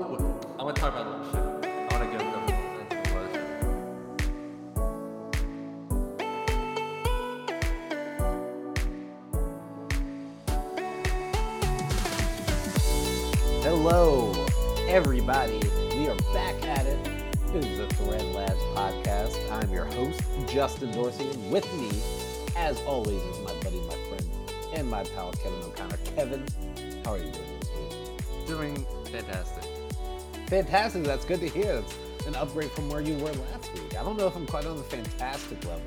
Oh, I want to talk about lotion. I want to go to lotion. Hello, everybody. We are back at it. This is the Thread Labs podcast. I'm your host, Justin Dorsey. And with me, as always, is my buddy, my friend, and my pal, Kevin O'Connor. Kevin, how are you doing this week? Doing fantastic. Fantastic. That's good to hear. It's an upgrade from where you were last week. I don't know if I'm quite on the fantastic level,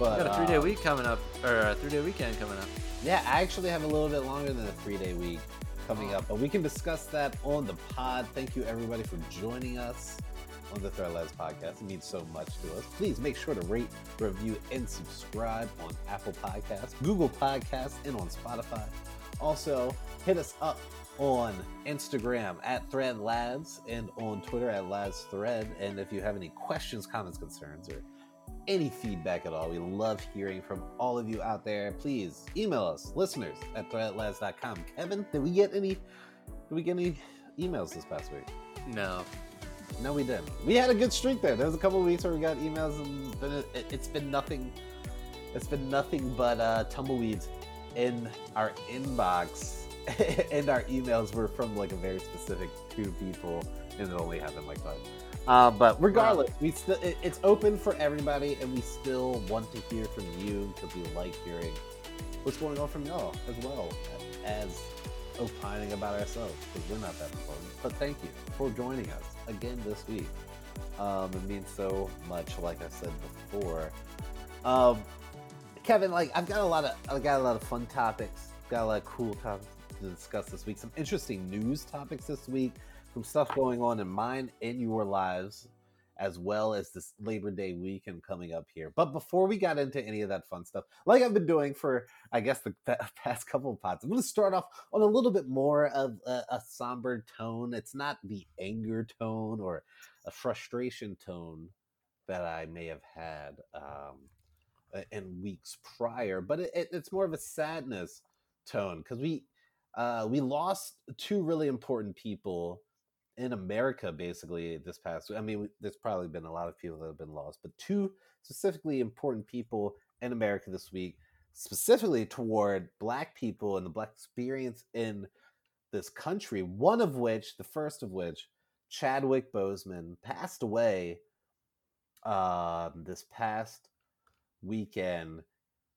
but We got a three day uh, week coming up, or a three day weekend coming up. Yeah, I actually have a little bit longer than a three day week coming up, but we can discuss that on the pod. Thank you, everybody, for joining us on the Thread Labs podcast. It means so much to us. Please make sure to rate, review, and subscribe on Apple Podcasts, Google Podcasts, and on Spotify. Also, hit us up on Instagram at Thread Labs and on Twitter at Labs Thread. And if you have any questions, comments, concerns, or any feedback at all. We love hearing from all of you out there. Please email us, listeners at threadlabs.com. Kevin, did we get any did we get any emails this past week? No. No, we didn't. We had a good streak there. There was a couple of weeks where we got emails and it, it's been nothing it's been nothing but uh tumbleweeds in our inbox. and our emails were from like a very specific two people and it only happened like five. Uh, but regardless, we still it, it's open for everybody, and we still want to hear from you because we like hearing what's going on from y'all as well as opining about ourselves because we're not that important. But thank you for joining us again this week. Um, it means so much, like I said before. Um, Kevin, like I've got a lot of I've got a lot of fun topics, got a lot of cool topics to discuss this week. Some interesting news topics this week some stuff going on in mine and your lives, as well as this Labor Day weekend coming up here. But before we got into any of that fun stuff, like I've been doing for, I guess, the past couple of pods, I'm going to start off on a little bit more of a, a somber tone. It's not the anger tone or a frustration tone that I may have had um, in weeks prior, but it, it, it's more of a sadness tone because we uh, we lost two really important people in America, basically, this past week. I mean, there's probably been a lot of people that have been lost, but two specifically important people in America this week, specifically toward Black people and the Black experience in this country. One of which, the first of which, Chadwick Boseman, passed away um, this past weekend.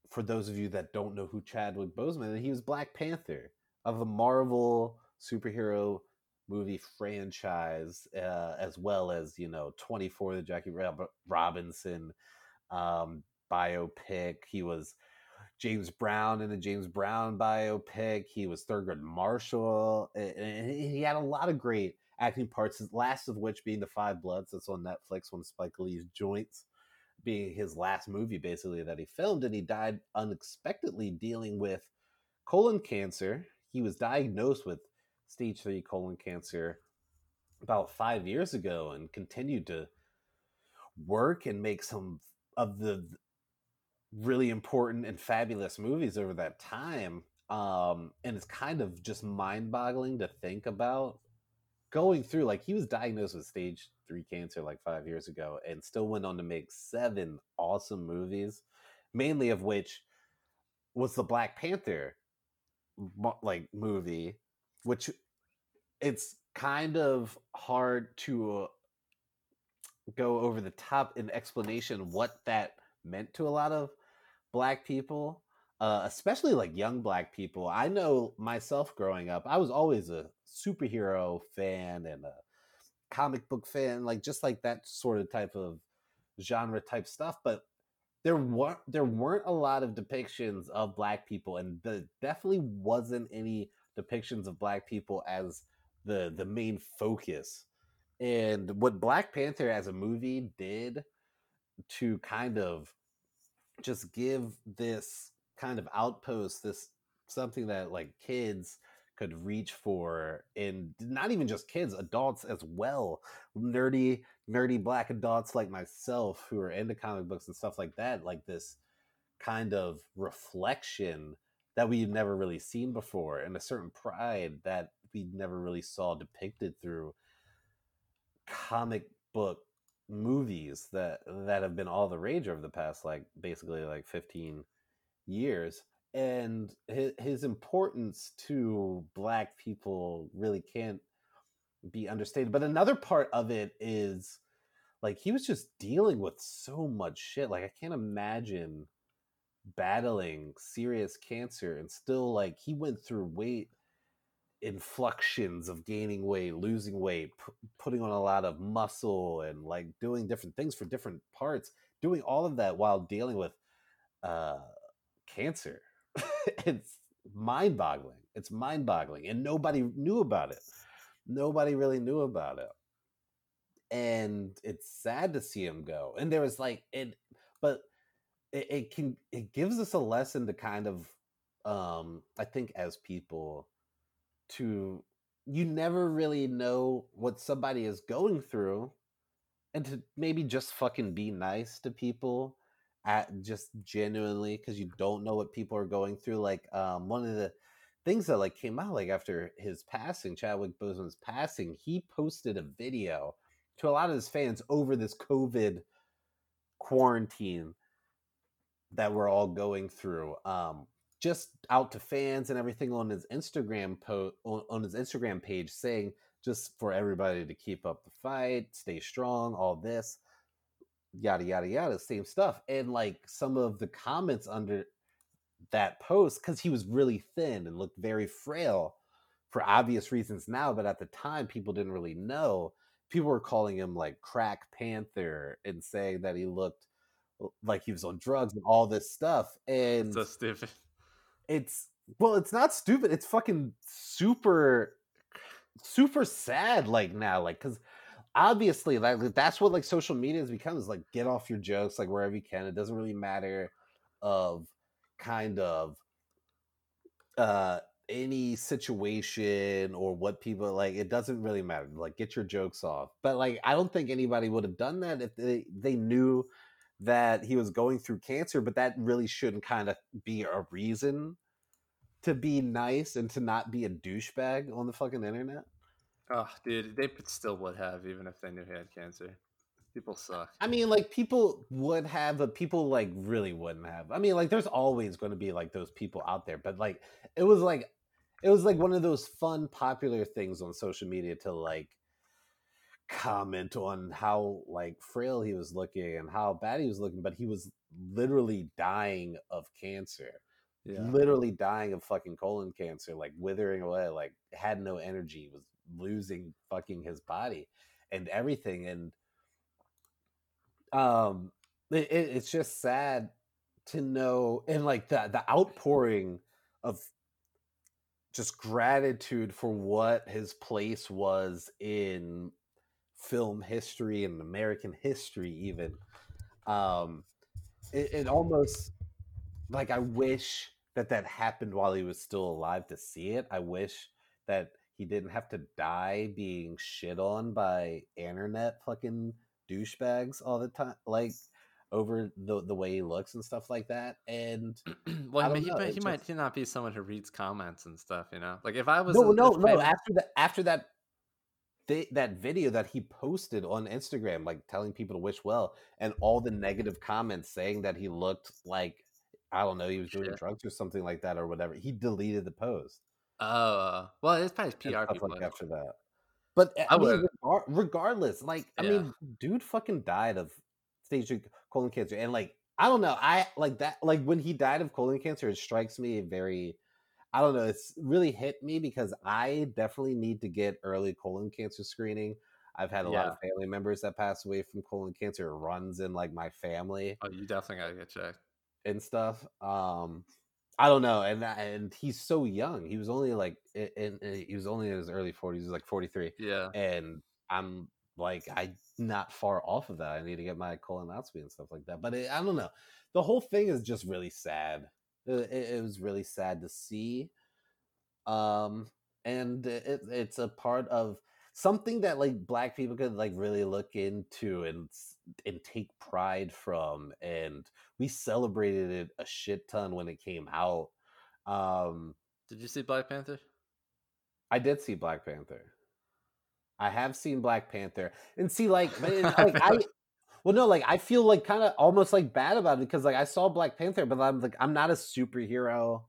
For those of you that don't know who Chadwick Boseman, he was Black Panther of the Marvel superhero movie franchise, uh, as well as you know, Twenty Four, the Jackie Robinson um, biopic. He was James Brown in the James Brown biopic. He was Thurgood Marshall, and he had a lot of great acting parts. Last of which being the Five Bloods, that's on Netflix, one of Spike Lee's joints, being his last movie basically that he filmed, and he died unexpectedly dealing with colon cancer. He was diagnosed with stage three colon cancer about five years ago and continued to work and make some of the really important and fabulous movies over that time. Um, and it's kind of just mind boggling to think about going through like he was diagnosed with stage three cancer like five years ago and still went on to make seven awesome movies, mainly of which was the Black Panther like movie, which it's kind of hard to go over the top in explanation what that meant to a lot of black people uh, especially like young black people. I know myself growing up i was always a superhero fan and a comic book fan like just like that sort of type of genre type stuff but there weren't there weren't a lot of depictions of black people and there definitely wasn't any depictions of black people as the the main focus. And what black panther as a movie did to kind of just give this kind of outpost this something that like kids could reach for and not even just kids adults as well nerdy nerdy black adults like myself who are into comic books and stuff like that like this kind of reflection that we've never really seen before and a certain pride that we never really saw depicted through comic book movies that that have been all the rage over the past like basically like 15 years. And his, his importance to black people really can't be understated but another part of it is like he was just dealing with so much shit like i can't imagine battling serious cancer and still like he went through weight inflections of gaining weight losing weight p- putting on a lot of muscle and like doing different things for different parts doing all of that while dealing with uh cancer. It's mind-boggling. It's mind-boggling and nobody knew about it nobody really knew about it. And it's sad to see him go. And there was like it but it, it can it gives us a lesson to kind of um i think as people to you never really know what somebody is going through and to maybe just fucking be nice to people at just genuinely because you don't know what people are going through. Like um one of the things that like came out like after his passing chadwick boseman's passing he posted a video to a lot of his fans over this covid quarantine that we're all going through um just out to fans and everything on his instagram post on, on his instagram page saying just for everybody to keep up the fight stay strong all this yada yada yada same stuff. And like some of the comments under that post because he was really thin and looked very frail for obvious reasons now but at the time people didn't really know people were calling him like crack panther and saying that he looked like he was on drugs and all this stuff and so stupid. it's well it's not stupid it's fucking super super sad like now like because obviously like that's what like social media has become is like get off your jokes like wherever you can it doesn't really matter of kind of uh any situation or what people like it doesn't really matter like get your jokes off but like i don't think anybody would have done that if they they knew that he was going through cancer but that really shouldn't kind of be a reason to be nice and to not be a douchebag on the fucking internet Oh, dude, they still would have even if they knew he had cancer. People suck. I mean, like people would have, but people like really wouldn't have. I mean, like there's always going to be like those people out there, but like it was like it was like one of those fun, popular things on social media to like comment on how like frail he was looking and how bad he was looking, but he was literally dying of cancer. Yeah. Literally dying of fucking colon cancer, like withering away, like had no energy, was losing fucking his body and everything. And um it, it's just sad to know and like the the outpouring of just gratitude for what his place was in film history and American history even um it, it almost like I wish that that happened while he was still alive to see it. I wish that he didn't have to die being shit on by internet fucking douchebags all the time like over the the way he looks and stuff like that and well, I I mean, he, know, he might he not be someone who reads comments and stuff, you know. Like if I was no a- no no after that after that that video that he posted on Instagram like telling people to wish well and all the negative comments saying that he looked like I don't know he was doing drugs or something like that or whatever he deleted the post Oh, well, it's probably PR people. like after that but eh, I, I mean would- regar- regardless like I Yeah. mean dude fucking died of stage two colon cancer and like I don't know I like that like when he died of colon cancer it strikes me very I don't know. It's really hit me because I definitely need to get early colon cancer screening. I've had a lot of family members that pass away from colon cancer. It runs in like my family Oh, you definitely gotta get checked. and stuff. Um, I don't know, and and he's so young. He was only like in, in he was only in his early forties. He was like forty three, Yeah. and I'm like I not far off of that. I need to get my colonoscopy and stuff like that. But it, I don't know. The whole thing is just really sad. It, it- it was really sad to see, um, and it, it's a part of something that like black people could like really look into and and take pride from. And we celebrated it a shit ton when it came out. Um, Did you see Black Panther? I did see Black Panther. I have seen Black Panther, and see, like, like I, well, no, like I feel like kind of almost like bad about it because like I saw Black Panther, but I'm like I'm not a superhero.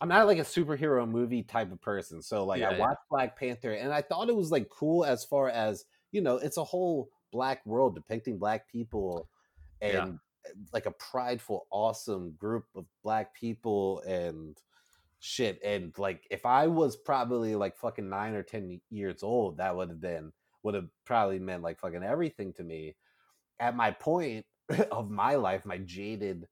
I'm not like a superhero movie type of person. So like Yeah, I yeah. watched Black Panther, and I thought it was like cool as far as you know, it's a whole black world depicting black people and Yeah. like a prideful, awesome group of black people and shit. And like, if I was probably like fucking nine or ten years old, that would have been would have probably meant like fucking everything to me. At my point of my life, my jaded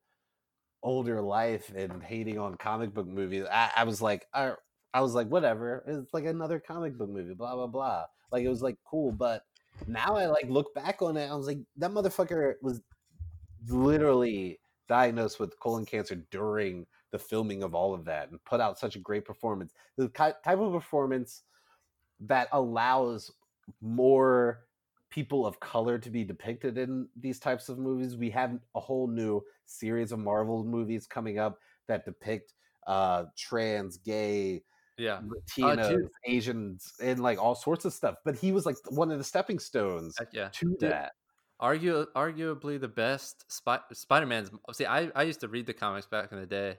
older life and hating on comic book movies, I, I was like, I, I was like, whatever. It's like another comic book movie, blah blah blah. Like it was like cool, but now I like look back on it. I was like, that motherfucker was literally diagnosed with colon cancer during the filming of all of that and put out such a great performance. The type of performance that allows more people of color to be depicted in these types of movies. We have a whole new series of Marvel movies coming up that depict uh trans, gay, Yeah. Latinos, dude. Asians, and like all sorts of stuff. But he was like one of the stepping stones yeah. to Dude, that. Argue, arguably the best Spi- Spider-Man's. See, I, I used to read the comics back in the day.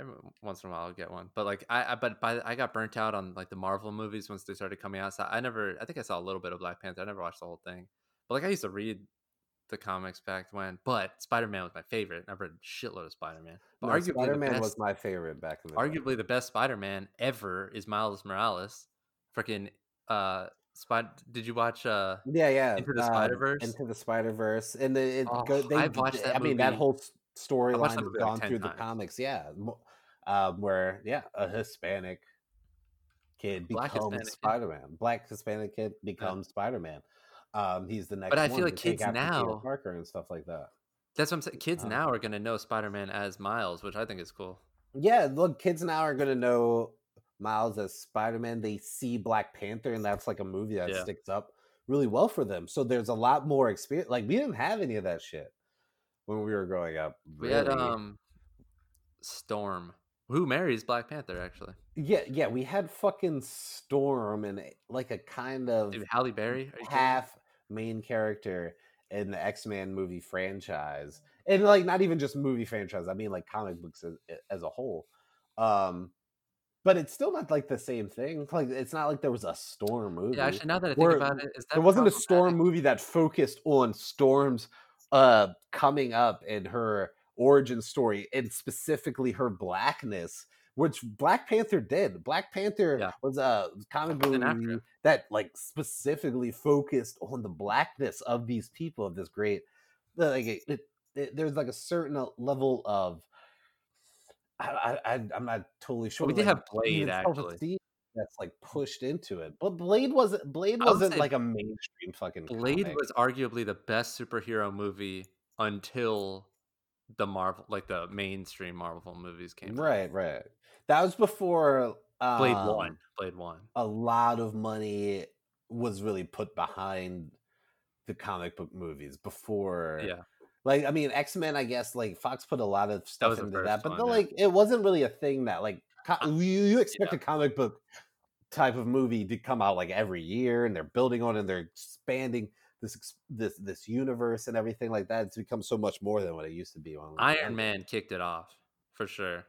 Every once in a while, I'll get one, but like I, I but by I got burnt out on like the Marvel movies once they started coming out. So I never, I think I saw a little bit of Black Panther. I never watched the whole thing, but like I used to read the comics back when. But Spider-Man was my favorite. I've read a shitload of Spider-Man. But No, arguably Spider-Man was my favorite back in the day. arguably the best Spider-Man ever is Miles Morales. Freaking uh, Spot. Did you watch uh? Yeah, yeah. Into the um, Spider-Verse? Into the Spider Verse, and the, it Oh, go, they. I've watched that I mean, that whole storyline has movie, like, gone 10 through the comics. Yeah, um, where yeah, a Hispanic kid Black becomes Spider Man. Black Hispanic kid becomes Spider Man. Um, he's the next. But I one feel like kids after Peter now- Parker and stuff like that. That's what I'm saying. Kids Uh, now are gonna know Spider-Man as Miles, which I think is cool. Yeah, look, kids now are gonna know Miles as Spider Man. They see Black Panther, and that's like a movie that Yeah. sticks up really well for them. So there's a lot more experience. Like we didn't have any of that shit when we were growing up. We had um Storm, who marries Black Panther actually. yeah, yeah, we had fucking Storm and like a kind of Dude, Halle Berry. Are you kidding me? half main character in the X Men movie franchise, and like not even just movie franchise. I mean like comic books as, as a whole. Um, but it's still not like the same thing. Like it's not like there was a Storm movie. Yeah, actually, now that I think about it, is that there wasn't a Storm movie that focused on Storm's uh coming up and her origin story and specifically her blackness which Black Panther did. Black Panther Yeah. was a comic book An movie after. that like specifically focused on the blackness of these people of this great like it, it, there's like a certain uh, level of I, I'm not totally sure. we did like, have Blade, actually. That's like pushed into it, but Blade wasn't. Blade wasn't like a mainstream fucking. Blade comic. was arguably the best superhero movie until the Marvel, like the mainstream Marvel movies came. out. right, right. That was before um, Blade One. Blade One. a lot of money was really put behind the comic book movies before Yeah. like i mean x-men i guess like fox put a lot of stuff the into that but one, the, yeah. like it wasn't really a thing that like co- Uh, you, you expect a comic book type of movie to come out like every year and they're building on it and they're expanding this this this universe and everything like that it's become so much more than what it used to be when Iron. Man kicked it off for sure.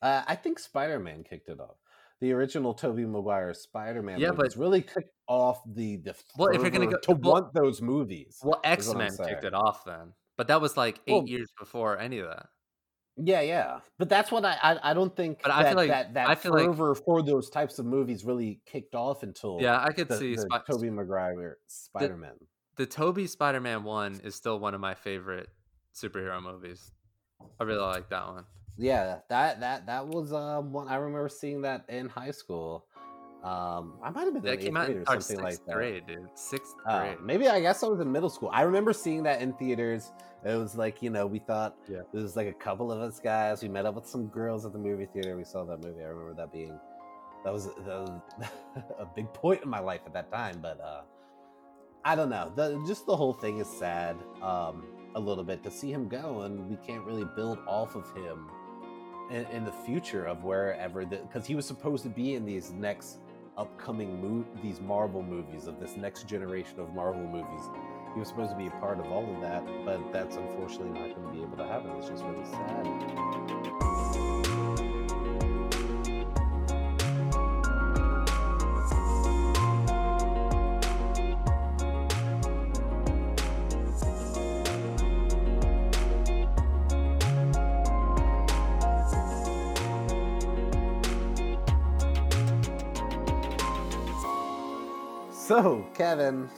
Uh, I think Spider Man kicked it off. The original Tobey Maguire Spider Man Yeah, but- really kicked off the the Well, if you're gonna go- to well- want those movies. Well, X Men kicked it off then, but that was like eight Well- years before any of that. Yeah, yeah, but that's what I I, I don't think But that I feel like- that, that I feel like- fervor for those types of movies really kicked off until Yeah, I could the, see the Spi- Tobey Maguire Spider Man. the Tobey Spider Man one is still one of my favorite superhero movies. I really like that one. Yeah, that that that was um one I remember seeing that in high school. Um, I might have been That came eighth out grade in or something like that. grade, dude. Sixth Uh, grade. maybe I guess I was in middle school. I remember seeing that in theaters. It was like you know we thought Yeah. there was like a couple of us guys. We met up with some girls at the movie theater. We saw that movie. I remember that being that was, that was a big point in my life at that time. But uh, I don't know. The, just the whole thing is sad um, a little bit to see him go, and we can't really build off of him in, in the future of wherever because he was supposed to be in these next upcoming mo- these Marvel movies of this next generation of Marvel movies. He was supposed to be a part of all of that, but that's unfortunately not going to be able to happen. It's just really sad. So, Kevin,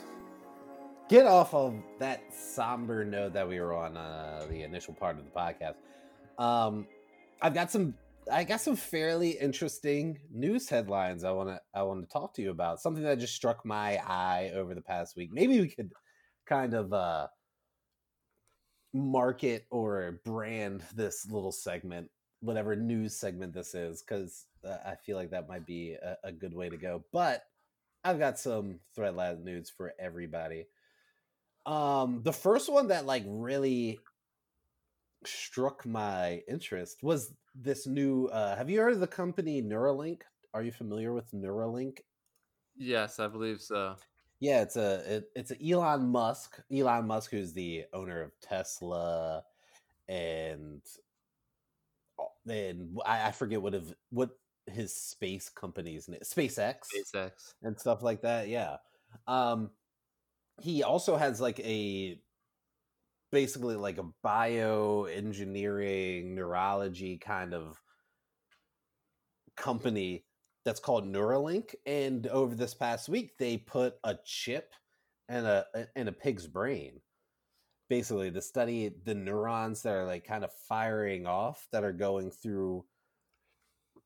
get off of that somber note that we were on uh, the initial part of the podcast. Um, I've got some, I got some fairly interesting news headlines I want to, I want to talk to you about. Something that just struck my eye over the past week. Maybe we could kind of uh, market or brand this little segment, whatever news segment this is, because uh, I feel like that might be a, a good way to go. But I've got some thread lab news for everybody. Um, the first one that like really struck my interest was this new. Uh, have you heard of the company Neuralink? Are you familiar with Neuralink? Yes, I believe so. Yeah, it's a it, it's a Elon Musk. Elon Musk, who's the owner of Tesla, and and I, I forget what of what his space companies, SpaceX, SpaceX. and stuff like that. Yeah. Um, he also has like a basically like a bioengineering neurology kind of company that's called Neuralink. And over this past week, they put a chip and a in a pig's brain. Basically, to study the neurons that are like kind of firing off that are going through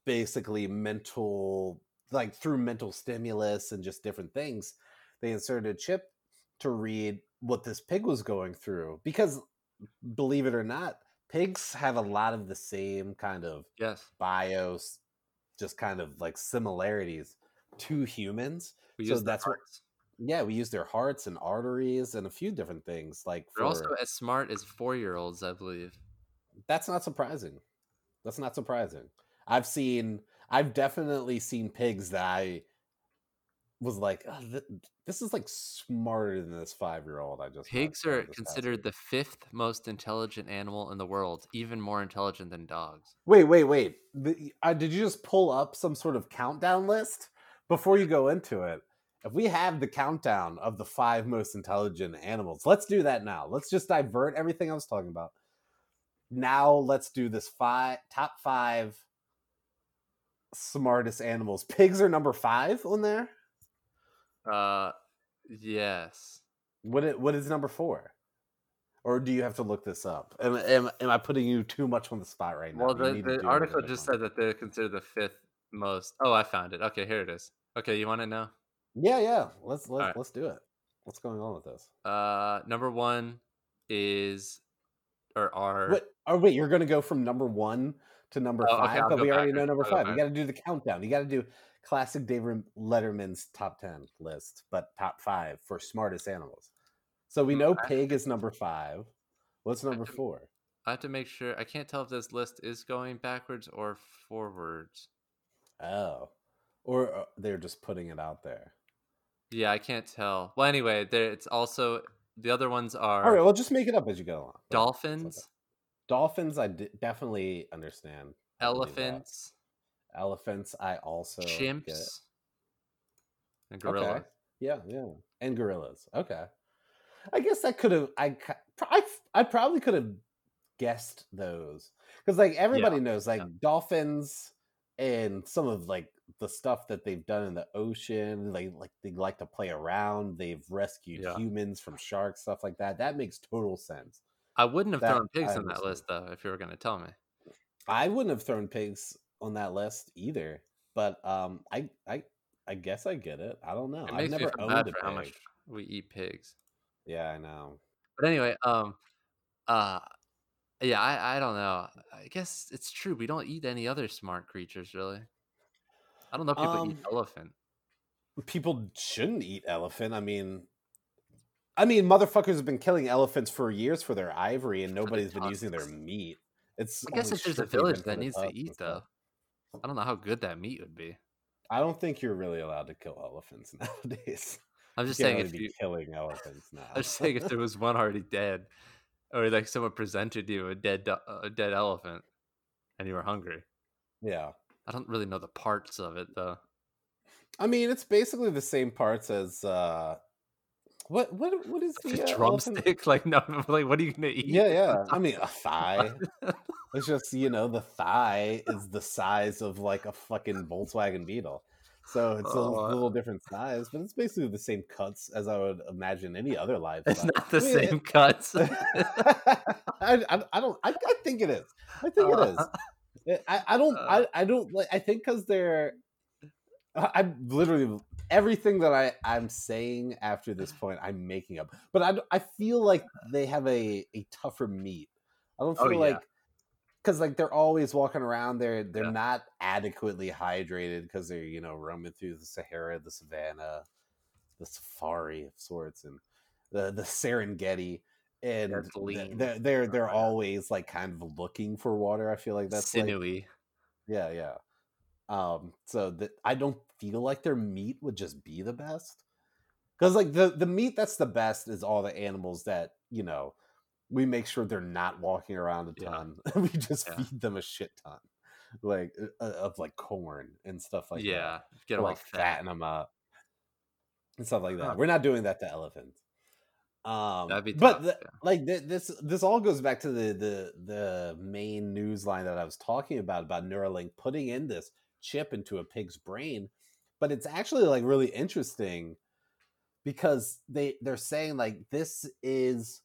basically mental like through mental stimulus and just different things they inserted a chip to read what this pig was going through because believe it or not pigs have a lot of the same kind of Yes. bios just kind of like similarities to humans We So that's what- hearts. yeah we use their hearts and arteries and a few different things like They're for also as smart as four year olds, I believe. that's not surprising that's not surprising i've seen i've definitely seen pigs that i was like "Oh, th- this is like smarter than this five year old i just Pigs are considered the fifth most intelligent animal in the world, even more intelligent than dogs. wait wait wait The- uh, did you just pull up some sort of countdown list before you go into it if we have the countdown of the five most intelligent animals let's do that now let's just divert everything i was talking about now let's do this five top five smartest animals pigs are number five on there Uh, yes. what i- what is number four or do you have to look this up am, am, am i putting you too much on the spot right now Well, the, the article just said that they're considered the fifth most. Oh, I found it. Okay, here it is. Okay, you want to know? yeah yeah let's let's, right. let's do it what's going on with this Uh, number one is or are Wait, oh wait, you're gonna go from number one to number Oh, okay, five, but we already know number five. You got to do the countdown. You got to do classic David Letterman's top ten list, but top five for smartest animals. So we Hmm, know I- pig is number five. What's number to- four? I have to make sure. I can't tell if this list is going backwards or forwards. Oh, or uh, they're just putting it out there. Yeah, I can't tell. Well, anyway, there it's also the other ones are All right, well, just make it up as you go along. Dolphins, Dolphins, I d- definitely understand. I believe that. elephants, Elephants, I also get. chimps, and Okay. gorillas. Yeah, yeah, and gorillas. Okay, I guess I could have. I, I I probably could have guessed those because like everybody knows like yeah. dolphins and some of like the stuff that they've done in the ocean. They like they like to play around. They've rescued Yeah. humans from sharks, stuff like that. That makes total sense. I wouldn't have That- thrown pigs I on that list though, if you were going to tell me. I wouldn't have thrown pigs on that list either. But um, I I I guess I get it. I don't know. It I've never owned a for how much pig. we eat pigs. Yeah, I know. But anyway, um, uh, yeah, I I don't know. I guess it's true. We don't eat any other smart creatures, really. I don't know if people eat Um, elephant. people shouldn't eat elephant. I mean, I mean, motherfuckers have been killing elephants for years for their ivory, and nobody's been using their meat. It's I guess if there's a village that needs to eat, though. I don't know how good that meat would be. I don't think you're really allowed to kill elephants nowadays. I'm just saying if you, killing elephants now. I'm just saying if there was one already dead, or like someone presented you a dead a dead elephant, and you were hungry. yeah. I don't really know the parts of it though. I mean, it's basically the same parts as uh what what what is Like the uh, drumstick, like no, like what are you gonna eat? Yeah, yeah. I mean, a thigh. It's just you know the thigh is the size of like a fucking Volkswagen Beetle, so it's a Oh, uh little different size, but it's basically the same cuts as I would imagine any other live. It's not the I mean, same cuts. I, I, I don't. I, I think it is. I think it is. I, I don't. Uh. I, I don't like. I think because they're. I, I'm literally everything that I I'm saying after this point. I'm making up, but I I feel like they have a a tougher meat. I don't Oh, feel yeah. like because like they're always walking around. They're they're Yeah. not adequately hydrated because they're you know roaming through the Sahara, the savannah, the safari of sorts, and the the Serengeti. And they're they're they're Oh, always like kind of looking for water. I feel like that's like sinewy. yeah, yeah. Um, so that I don't feel like their meat would just be the best. Because like the the meat that's the best is all the animals that, you know, we make sure they're not walking around a Yeah. ton. we just Yeah. feed them a shit ton. Like uh, of like corn and stuff like that. yeah, get Or, them like fat. fatten them up and stuff like that. Huh. We're not doing that to elephants. Um, That'd be but the- yeah. like th- this, this all goes back to the the the main news line that I was talking about about Neuralink putting in this chip into a pig's brain. But it's actually like really interesting because they they're saying like this is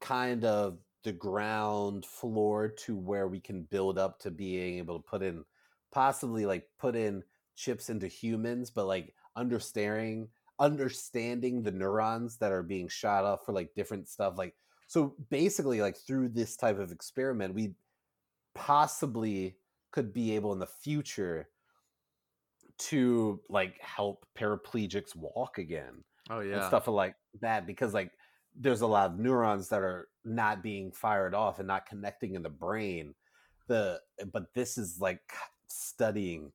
kind of the ground floor to where we can build up to being able to put in possibly like put in chips into humans but like understanding understanding the neurons that are being shot off for like different stuff like so basically like through this type of experiment we possibly could be able in the future to like help paraplegics walk again Oh and yeah, stuff like that because like there's a lot of neurons that are not being fired off and not connecting in the brain the but this is like studying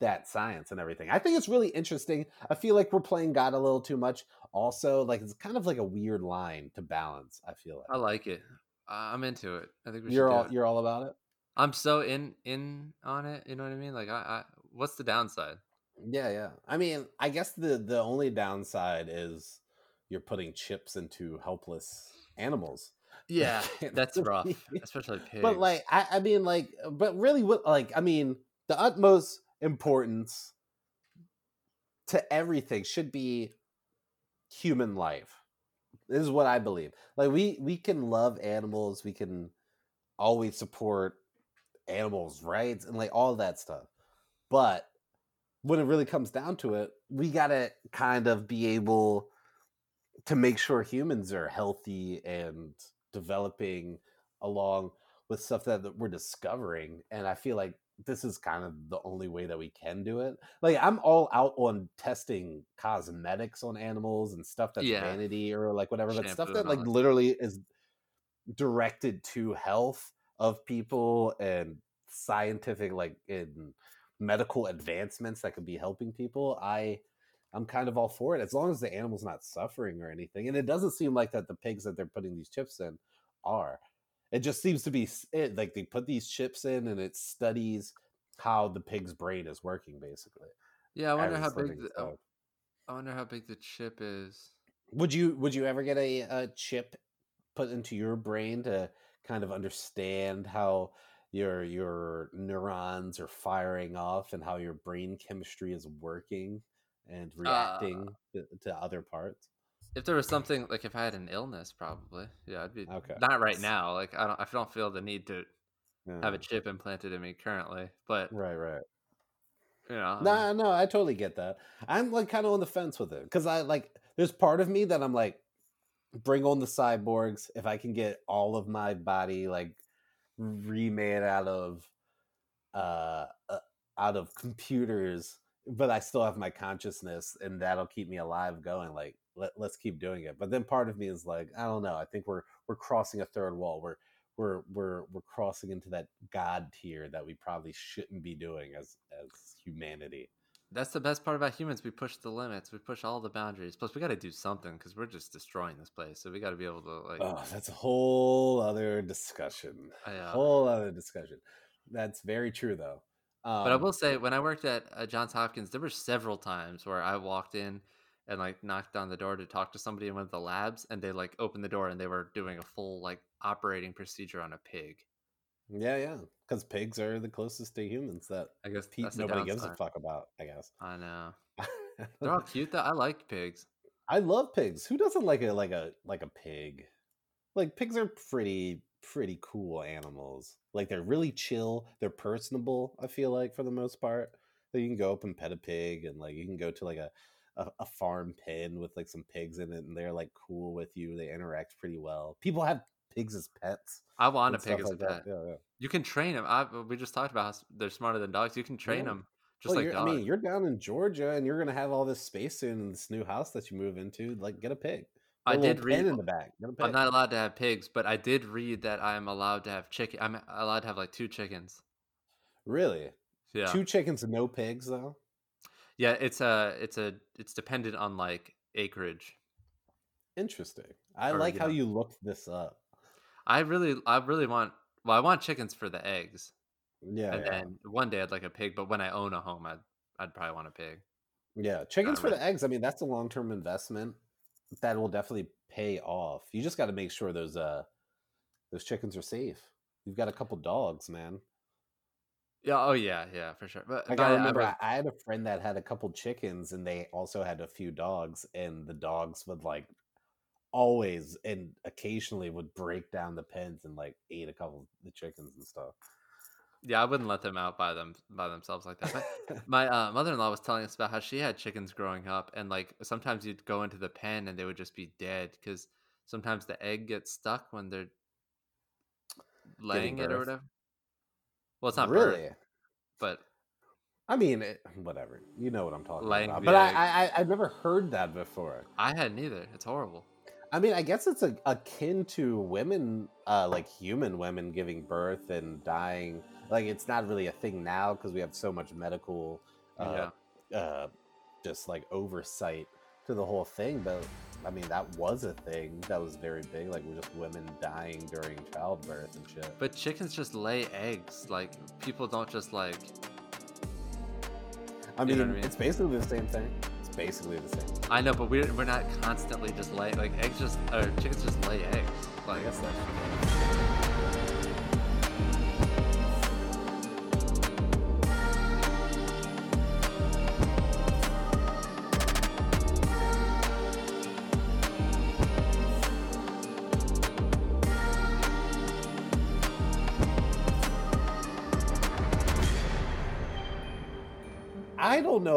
that science and everything i think it's really interesting i feel like we're playing god a little too much also like it's kind of like a weird line to balance i feel like I like it. I'm into it. I think we you're all you're all about it I'm so in in on it. You know what I mean? Like, I, I what's the downside? yeah yeah i mean i guess the the only downside is you're putting chips into helpless animals Yeah, that's rough, especially pigs. But like, I, I mean, like, but really, what, like, I mean, the utmost importance to everything should be human life. This is what I believe. Like, we we can love animals, we can always support animals' rights, and like all that stuff. But when it really comes down to it, we gotta kind of be able to make sure humans are healthy and developing along with stuff that, that we're discovering and i feel like this is kind of the only way that we can do it like i'm all out on testing cosmetics on animals and stuff that's Yeah. vanity or like whatever but stuff that like that literally is directed to health of people and scientific like in medical advancements that could be helping people i i'm kind of all for it as long as the animal's not suffering or anything and it doesn't seem like that the pigs that they're putting these chips in are it just seems to be it, like they put these chips in and it studies how the pig's brain is working basically yeah, I wonder how big. The. I wonder how big the chip is. would you would you ever get a, a chip put into your brain to kind of understand how your your neurons are firing off and how your brain chemistry is working and reacting to, to other parts If there was something like if I had an illness, probably yeah, I'd be Okay. not right now. Like I don't, I don't feel the need to have a chip implanted in me currently. But right right you know, No, um, no, I totally get that. I'm like kind of on the fence with it because I like. There's part of me that I'm like, bring on the cyborgs. If I can get all of my body like remade out of, uh, uh out of computers, but I still have my consciousness, and that'll keep me alive going. Like, let, let's keep doing it. But then part of me is like, I don't know. I think we're we're crossing a third wall. We're we're we're we're crossing into that god tier that we probably shouldn't be doing as as humanity. That's the best part about humans. We push the limits. We push all the boundaries. Plus, we got to do something because we're just destroying this place. So we got to be able to like. Oh, that's a whole other discussion. I, uh, Whole other discussion. That's very true, though. Um, But I will say, when I worked at uh, Johns Hopkins, there were several times where I walked in and like knocked on the door to talk to somebody in one of the labs, and they like opened the door and they were doing a full like operating procedure on a pig. Yeah, yeah, because pigs are the closest to humans that I guess pe- nobody gives a fuck about. I guess. I know they're all cute though. I like pigs. I love pigs. Who doesn't like a like a like a pig? Like pigs are pretty pretty cool animals. Like they're really chill. They're personable. I feel like for the most part, that you can go up and pet a pig, and like you can go to like a, a a farm pen with like some pigs in it, and they're like cool with you. They interact pretty well. People have pigs as pets. I want a pig as a like that. pet. Yeah, yeah. You can train them. I, we just talked about how they're smarter than dogs. You can train Yeah. them just Well, like you're, I mean, you're down in Georgia, and you're gonna have all this space soon in this new house that you move into. Like, get a pig. I a did read. in the back. A. I'm not allowed to have pigs, but I did read that I'm allowed to have chicken. I'm allowed to have like two chickens. really. Yeah, Two chickens and no pigs, though. yeah. It's a, it's a, it's dependent on like acreage. Interesting. I Or, like you how you looked this up. I really, I really want. Well, I want chickens for the eggs, Yeah, and yeah. then one day I'd like a pig. But when I own a home, I'd, I'd probably want a pig. yeah. Chickens for the eggs. I mean, that's a long term investment that will definitely pay off. You just got to make sure those uh those chickens are safe. You've got a couple dogs, man. Yeah. Oh yeah. Yeah. For sure. But, Like I remember, I, I had a friend that had a couple chickens, and they also had a few dogs, and the dogs would like always and occasionally would break down the pens and like eat a couple of the chickens and stuff. yeah, I wouldn't let them out by them by themselves like that. But my uh, mother-in-law was telling us about how she had chickens growing up and like sometimes you'd go into the pen and they would just be dead because sometimes the egg gets stuck when they're laying it or whatever well it's not birth, really. but I mean, it, whatever. You know what I'm talking Laying about. But egg. I, I, I've never heard that before. i hadn't either it's horrible I mean, I guess it's a, akin to women, uh, like human women giving birth and dying. Like, it's not really a thing now because we have so much medical, uh, uh, just like oversight to the whole thing. But I mean, that was a thing that was very big. Like, we're just women dying during childbirth and shit. but chickens just lay eggs like people don't just like I You know I mean? it's basically the same thing. Basically the same. i know but we're, we're not constantly just lay like eggs just or chickens just lay eggs I like guess that's.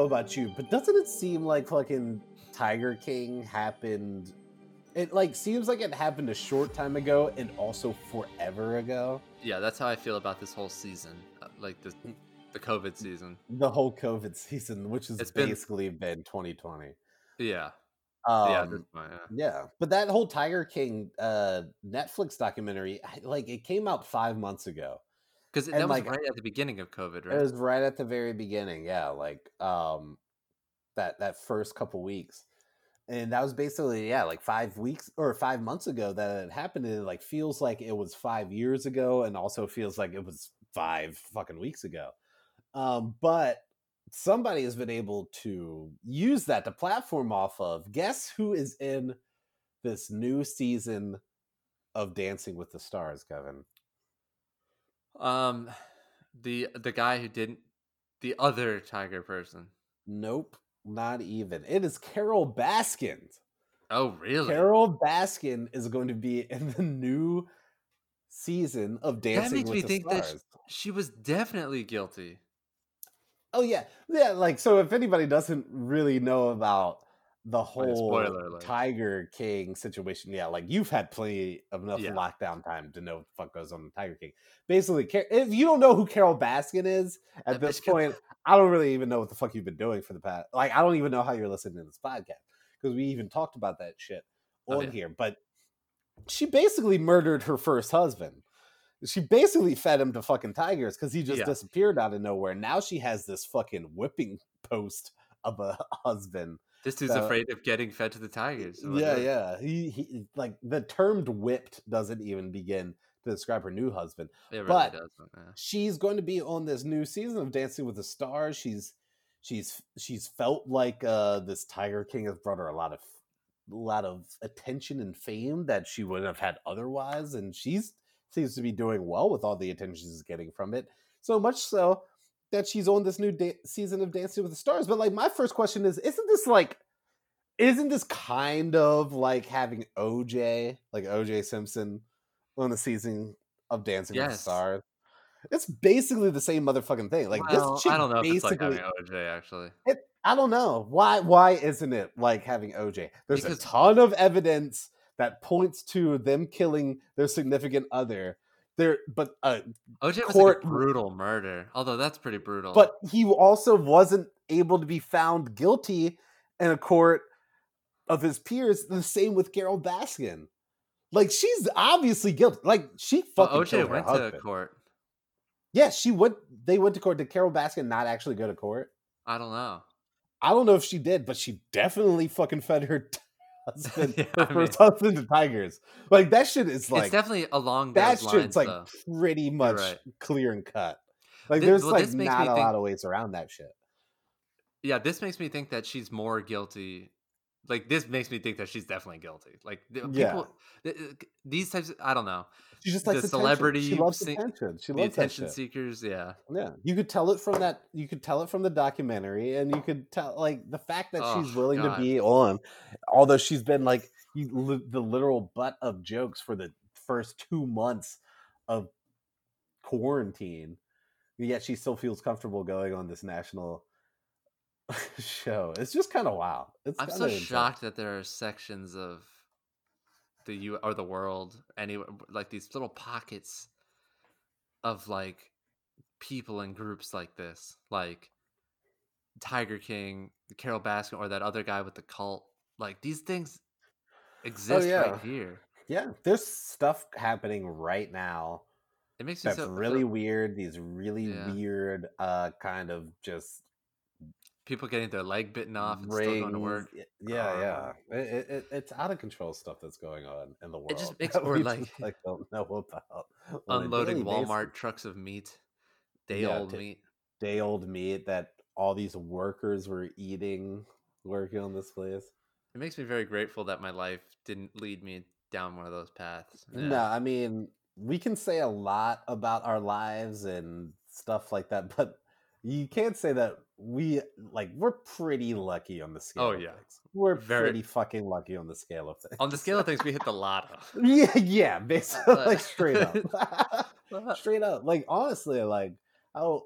About you, but doesn't it seem like fucking Tiger King happened? It like seems like it happened a short time ago and also forever ago. yeah that's how i feel about this whole season uh, like the the covid season The whole COVID season, which has It's been- basically been 2020. yeah Um, yeah, point, yeah. Yeah, but that whole Tiger King uh, Netflix documentary, like it came out five months ago. Because that was right at the beginning of COVID, right? It was right at the very beginning. Yeah, like um, that that first couple weeks, and that was basically yeah, like five weeks or five months ago that it happened. And it like feels like it was five years ago, and also feels like it was five fucking weeks ago. Um, but somebody has been able to use that to platform off of. Guess who is in this new season of Dancing with the Stars, Kevin? Um, the the guy who didn't, the other tiger person. Nope, not even. It is Carole Baskin. Oh, really? Carole Baskin is going to be in the new season of Dancing makes with me the think that Stars. She was definitely guilty. Oh yeah, yeah. Like so, if anybody doesn't really know about the whole. Tiger King situation, yeah, like you've had plenty of enough Yeah. lockdown time to know what the fuck goes on with Tiger King. Basically, if you don't know who Carole Baskin is at That this point, I don't really even know what the fuck you've been doing for the past. Like, I don't even know how you're listening to this podcast because we even talked about that shit Oh, on yeah. here. But she basically murdered her first husband. she basically fed him to fucking tigers because he just Yeah. disappeared out of nowhere. Now she has this fucking whipping post of a husband. This dude's So- afraid of getting fed to the tigers. Yeah, yeah. He, he like the term whipped doesn't even begin to describe her new husband. It really But-. Yeah. She's going to be on this new season of Dancing with the Stars. She's she's she's felt like uh this Tiger King has brought her a lot of a lot of attention and fame that she wouldn't have had otherwise, and she's seems to be doing well with all the attention she's getting from it. So much so that she's on this new da- season of Dancing with the Stars. But like, my first question is: Isn't this like? Isn't this kind of like having OJ, like OJ Simpson, on the season of Dancing with the Stars? It's basically the same motherfucking thing. Like Well, this chick I don't know if it's basically. like having OJ actually. It, I don't know why. Why isn't it like having OJ? There's Because- a ton of evidence that points to them killing their significant other. There, but uh, OJ was court- like a brutal murder. Although that's pretty brutal. but he also wasn't able to be found guilty in a court of his peers. The same with Carole Baskin. Like she's obviously guilty. Like she Well, fucking OJ went husband. to court. Yeah, she went. They went to court. Did Carole Baskin not actually go to court? I don't know. I don't know if she did, but she definitely fucking fed her husband, Yeah, her I first husband to tigers. Like that shit is like it's definitely along that shit's lines. like though. pretty much right. clear and cut. Like Thi- there's well, like not a think- lot of ways around that shit. Yeah, this makes me think that she's more guilty. Like this makes me think that she's definitely guilty. Like the Yeah. people, th- th- uh, these types. Of, I don't know. She just The likes attention. celebrity She loves se- attention. She The loves attention seekers. Yeah. Yeah, you could tell it from that. You could tell it from the documentary, and you could tell like the fact that oh she's Oh, willing God. to be on, although she's been like you, the literal butt of jokes for the first two months of quarantine. Yet she still feels comfortable going on this national show. It's just kind of wild. It's I'm so insane. shocked that there are sections of the U or the world, any like these little pockets of like people and groups like this, like Tiger King, Carole Baskin, or that other guy with the cult. Like these things exist yeah. right here. Yeah, there's stuff happening right now It makes me that's so really feel- weird. These really Yeah. weird, uh, kind of just people getting their leg bitten off and still going to work. rings. Yeah, Um, yeah. It, it, it- it's out of control stuff that's going on in the world. It just makes- or like- just, like don't know about. a Unloading Walmart basis. trucks of meat, day Yeah, old ta- meat. day old meat that all these workers were eating working on this place. It makes me very grateful that my life didn't lead me down one of those paths. Yeah. No, I mean we can say a lot about our lives and stuff like that, but you can't say that we like we're pretty lucky on the oh, scale. Oh, of yeah. things. we're Very- pretty fucking lucky on the scale of things. On the scale of things, we hit the lotto. yeah, yeah, basically, But- like straight up, straight up. Like honestly, like how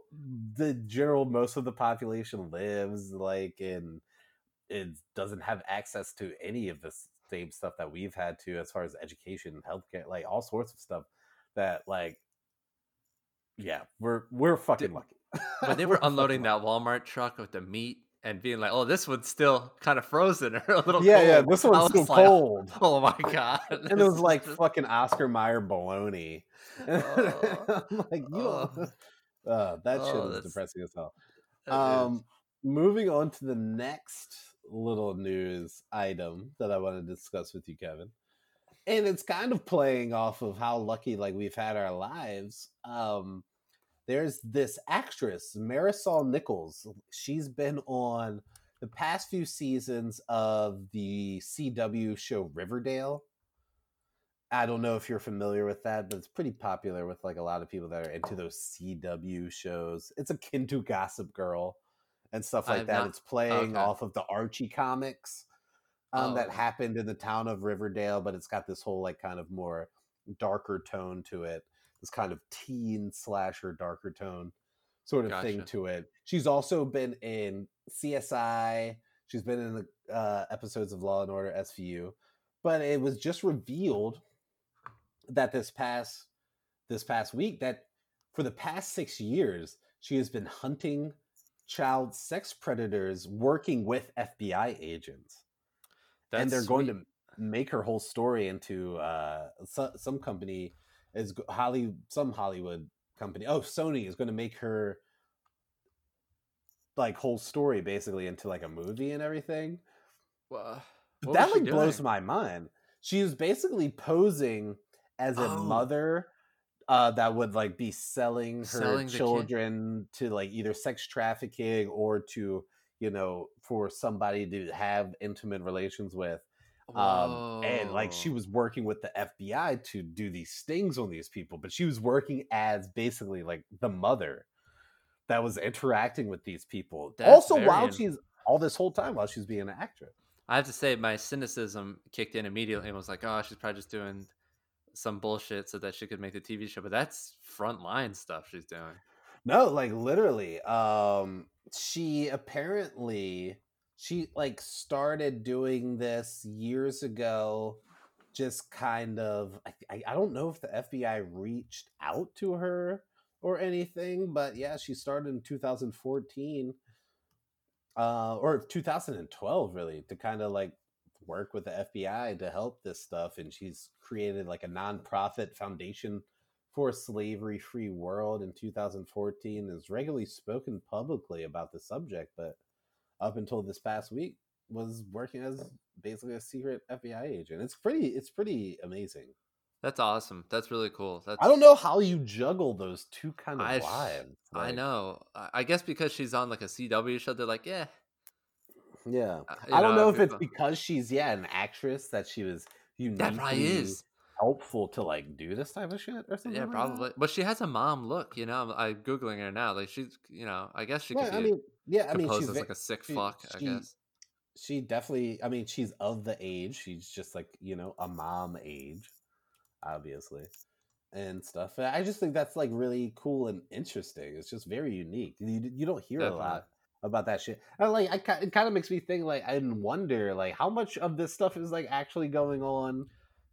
the general most of the population lives, like in it doesn't have access to any of the same stuff that we've had to as far as education and healthcare, like all sorts of stuff that like yeah, we're we're fucking Did- lucky. When they We're unloading that Walmart truck with the meat and being like, "Oh, this one's still kind of frozen or a little Yeah, cold." yeah, this one's was still like, cold. Oh my god! and it was like fucking Oscar Mayer baloney. Oh. I'm like, you Oh. Uh, that shit Oh, is that's- depressing as hell. Um, moving on to the next little news item that I want to discuss with you, Kevin, and it's kind of playing off of how lucky like we've had our lives. Um, there's this actress Marisol Nichols. She's been on the past few seasons of the CW show Riverdale. I don't know if you're familiar with that, but it's pretty popular with like a lot of people that are into those CW shows. It's akin to Gossip Girl and stuff like that. not- it's playing okay. off of the Archie comics um, that Oh. happened in the town of Riverdale, but it's got this whole like kind of more darker tone to it. This kind of teen slasher darker tone sort of thing to it. She's also been in CSI. She's been in the uh, episodes of Law and Order SVU, but it was just revealed that this past this past week that for the past six years she has been hunting child sex predators working with FBI agents, and they're That's going to make her whole story into uh, so, some company is Holly some Hollywood company. Oh, Sony is going to make her like whole story basically into like a movie and everything. Well, that like blows doing? my mind. She was basically posing as a Oh. mother uh, that would like be selling her Selling children to like either sex trafficking or to you know for somebody to have intimate relations with. Um, and like she was working with the FBI to do these stings on these people, but she was working as basically like the mother that was interacting with these people. That's also, while in- she's all this whole time while she's being an actress. I have to say, my cynicism kicked in immediately and was like, "Oh, she's probably just doing some bullshit so that she could make the TV show." But that's frontline stuff she's doing. No, like literally. Um she apparently she like started doing this years ago just kind of I, I, don't know if the FBI reached out to her or anything, but yeah, she started in 2014 uh or 2012 really to kind of like work with the FBI to help this stuff and she's created like a nonprofit foundation for slavery free world in 2014 has regularly spoken publicly about the subject but up until this past week was working as basically a secret FBI agent it's pretty it's pretty amazing That's awesome. That's really cool. That's I don't know how you juggle those two kind of I- lives I know. I I guess because she's on like a CW show, they're like, yeah. yeah uh, I don't know if it's because she's yeah an actress that she was uniquely that probably is. helpful to like do this type of shit or something Yeah, like that? probably. But she has a mom look. You know, I'm, I'm googling her now. Like she's, you know, I guess she could be I mean yeah I mean she's as like a sick she- fuck. I guess. she definitely i mean she's of the age she's just like you know a mom age obviously and stuff And i just think that's like really cool and interesting it's just very unique you, you don't hear Definitely. a lot about that shit and like I, it kind of makes me think like i wonder like how much of this stuff is like actually going on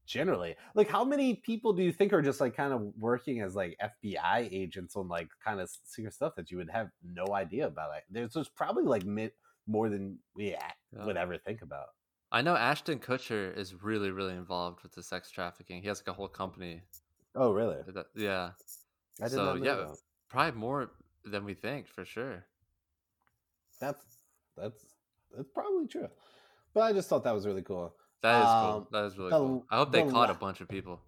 generally like how many people do you think are just like kind of working as like fbi agents on like kind of secret stuff that you would have no idea about like there's just probably like mi- more than we Yeah. would ever think about I know Ashton Kutcher is really, really involved with the sex trafficking. He has like a whole company. oh really yeah, So, yeah, that. probably more than we think for sure. that's that's that's probably true but i just thought that was really cool That is Um, cool. That is really the- cool. I hope they the caught a bunch of people.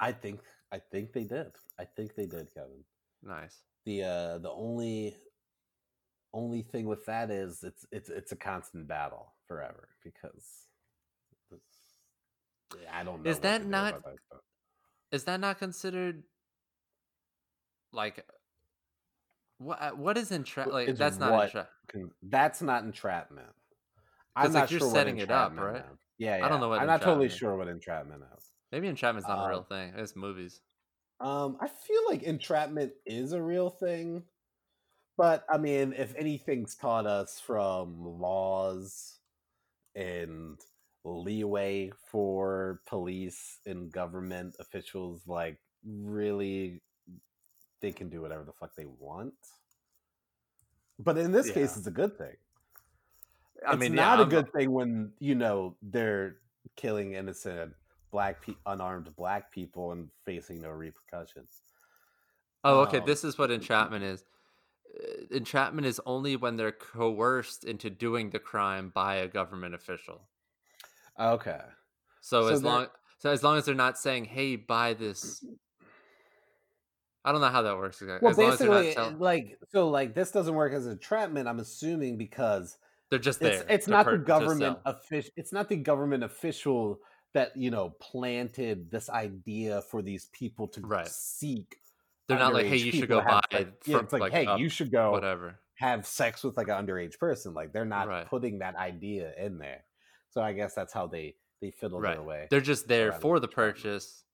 i think i think they did i think they did kevin Nice. the uh the only only thing with that is it's it's it's a constant battle forever because I don't know. Is that not- that. Is that not considered like what? uh, What is entrap? Wh- Like is that's not what entrap. That's not entrapment. I'm 'Cause, like, not you're sure setting what it up, right? is. Yeah, yeah. I don't know what I'm not totally is. sure what entrapment is. Maybe entrapment's not a real Um, thing. It's movies. Um, I feel like entrapment is a real thing, but I mean, if anything's taught us from laws and leeway for police and government officials, like really, they can do whatever the fuck they want. But in this case, it's a good thing. I it's mean, yeah, not a I'm- good thing when you know they're killing innocent black pe- unarmed black people and facing no repercussions. Oh, okay. um, This is what entrapment is. Uh, Entrapment is only when they're coerced into doing the crime by a government official. Okay. So, So as long so as long as they're not saying, "Hey, buy this," I don't know how that works exactly. Well, as basically, tell- like so, like this doesn't work as entrapment. I'm assuming because they're just there. it's it's not the government official. It's not the government official that you know planted this idea for these people to Right. seek. They're not like, "Hey, you should go buy." Yeah, it's like, like, hey, up- you should go whatever. have sex with like an underage person. Like they're not Right. putting that idea in there. So I guess that's how they they fiddle Right. their way. They're just there for the purchase,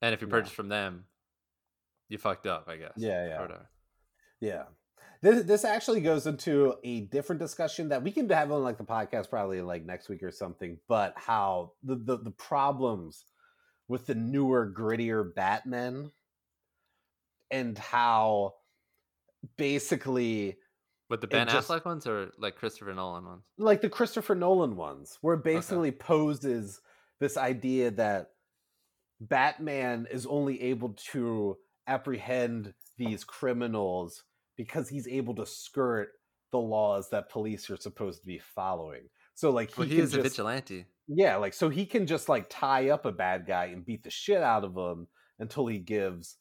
and if you Yeah. purchase from them, you fucked up. I guess. Yeah, yeah. Yeah. This this actually goes into a different discussion that we can have on like the podcast probably like next week or something, but how the the, the problems with the newer, grittier Batman and how basically With the Ben just- Affleck ones or like Christopher Nolan ones? like the Christopher Nolan ones, where it basically poses this idea that Batman is only able to apprehend these criminals because he's able to skirt the laws that police are supposed to be following. So like he, But he is a vigilante. yeah, like so he can just like tie up a bad guy and beat the shit out of him until he gives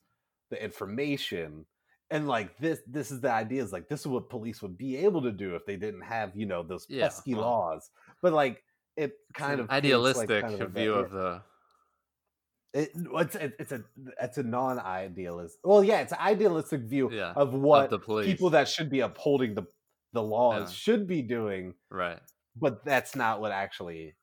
the information. And like this this is the idea is like this is what police would be able to do if they didn't have, you know, those pesky laws. But like it kind an of paints, like, idealistic kind of view of the. It, it's a, it's a it's a non-idealist. Well, yeah, it's an idealistic view Yeah, of what the police. people that should be upholding the the laws Yeah. should be doing, Right. but that's not what actually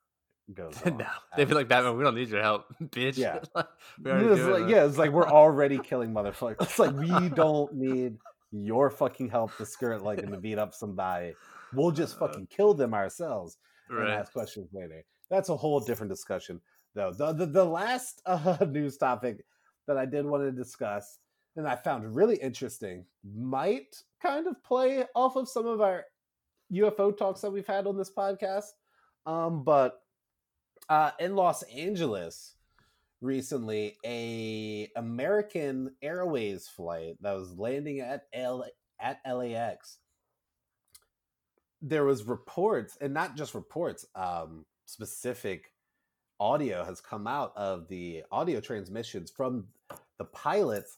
goes on. no, they'd be like Batman. We don't need your help, bitch. Yeah. It's like, this." yeah, it's like we're already killing motherfuckers. It's like we don't need your fucking help to skirt like and to beat up somebody. We'll just Uh, fucking kill them ourselves and right. ask questions later. That's a whole different discussion, though. The the, the last uh, news topic that I did want to discuss and I found really interesting might kind of play off of some of our UFO talks that we've had on this podcast. Um, but uh, in Los Angeles recently, a American Airways flight that was landing at L at LAX there was reports and not just reports um specific audio has come out of the audio transmissions from the pilots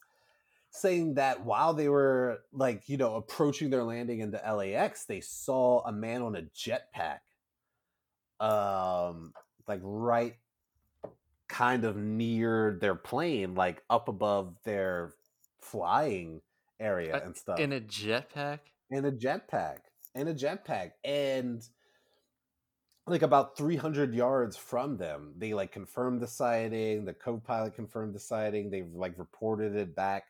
saying that while they were like you know approaching their landing into LAX they saw a man on a jetpack um like right kind of near their plane like up above their flying area Uh, and stuff. In a jetpack. in a jetpack. In a jetpack. And like about 300 yards from them they like confirmed the sighting the co-pilot confirmed the sighting they've like reported it back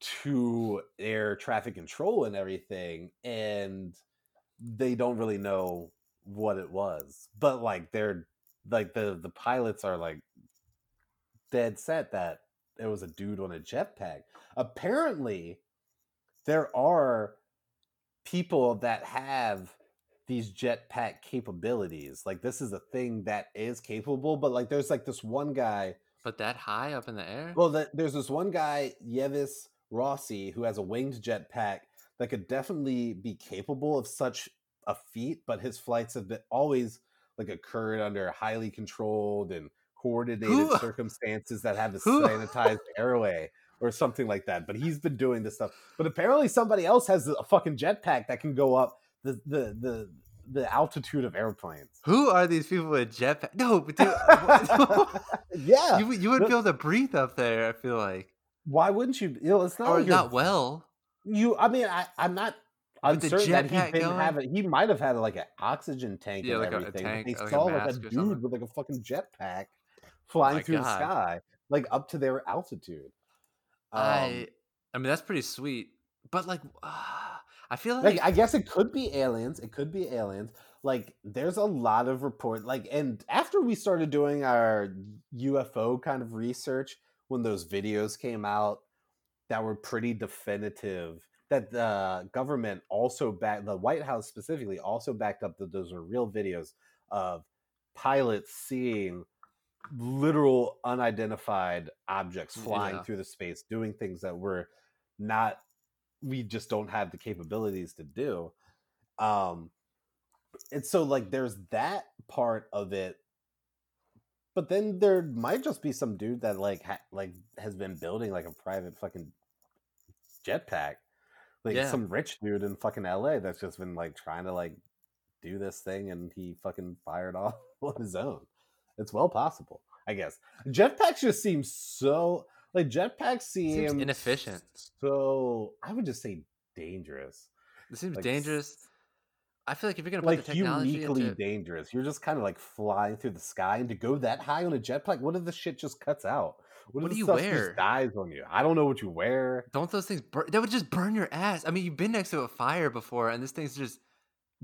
to air traffic control and everything and they don't really know what it was but like they're like the the pilots are like dead set that it was a dude on a jetpack. Apparently there are people that have these jetpack capabilities. Like this is a thing that is capable, but like there's like this one guy. But that high up in the air. Well, that there's this one guy, Yves Rossy, who has a winged jetpack that could definitely be capable of such a feat, but his flights have been always like occurred under highly controlled and coordinated Who- circumstances that have a Who- sanitized airway or something like that. But he's been doing this stuff. But apparently somebody else has a fucking jetpack that can go up the the the, the altitude of airplanes. Who are these people with jetpack? No, but dude, yeah. you would- you would be able to breathe up there. I feel like, Why wouldn't you? You know, it's not or like not well. You, I mean, I, I'm not With uncertain that he didn't going? have it. He might have had like an oxygen tank Yeah, and like a- a everything. tank, they like a saw like a dude something. with like a fucking jetpack flying my through the sky, like up to their altitude. Um, I, I mean, that's pretty sweet. But like, I feel like, like I guess it could be aliens. It could be aliens. Like there's a lot of report. Like and after we started doing our UFO kind of research, when those videos came out that were pretty definitive, that the government also back the White House specifically also backed up that those are real videos of pilots seeing literal unidentified objects flying Yeah. through the space doing things that were not we just don't have the capabilities to do um and so like there's that part of it but then there might just be some dude that like ha- like has been building like a private fucking jetpack like Yeah. some rich dude in fucking LA that's just been like trying to like do this thing and he fucking fired off on his own it's well possible i guess jetpacks just seem so like jetpacks seem Seems inefficient. so i would just say dangerous it seems like, dangerous. I feel like if you're gonna put like the technology uniquely into, dangerous you're just kind of like flying through the sky and to go that high on a jetpack what if the shit just cuts out What if do you wear? just dies on you i don't know what you wear don't those things burn? That would just burn your ass. I mean, you've been next to a fire before, and this thing's just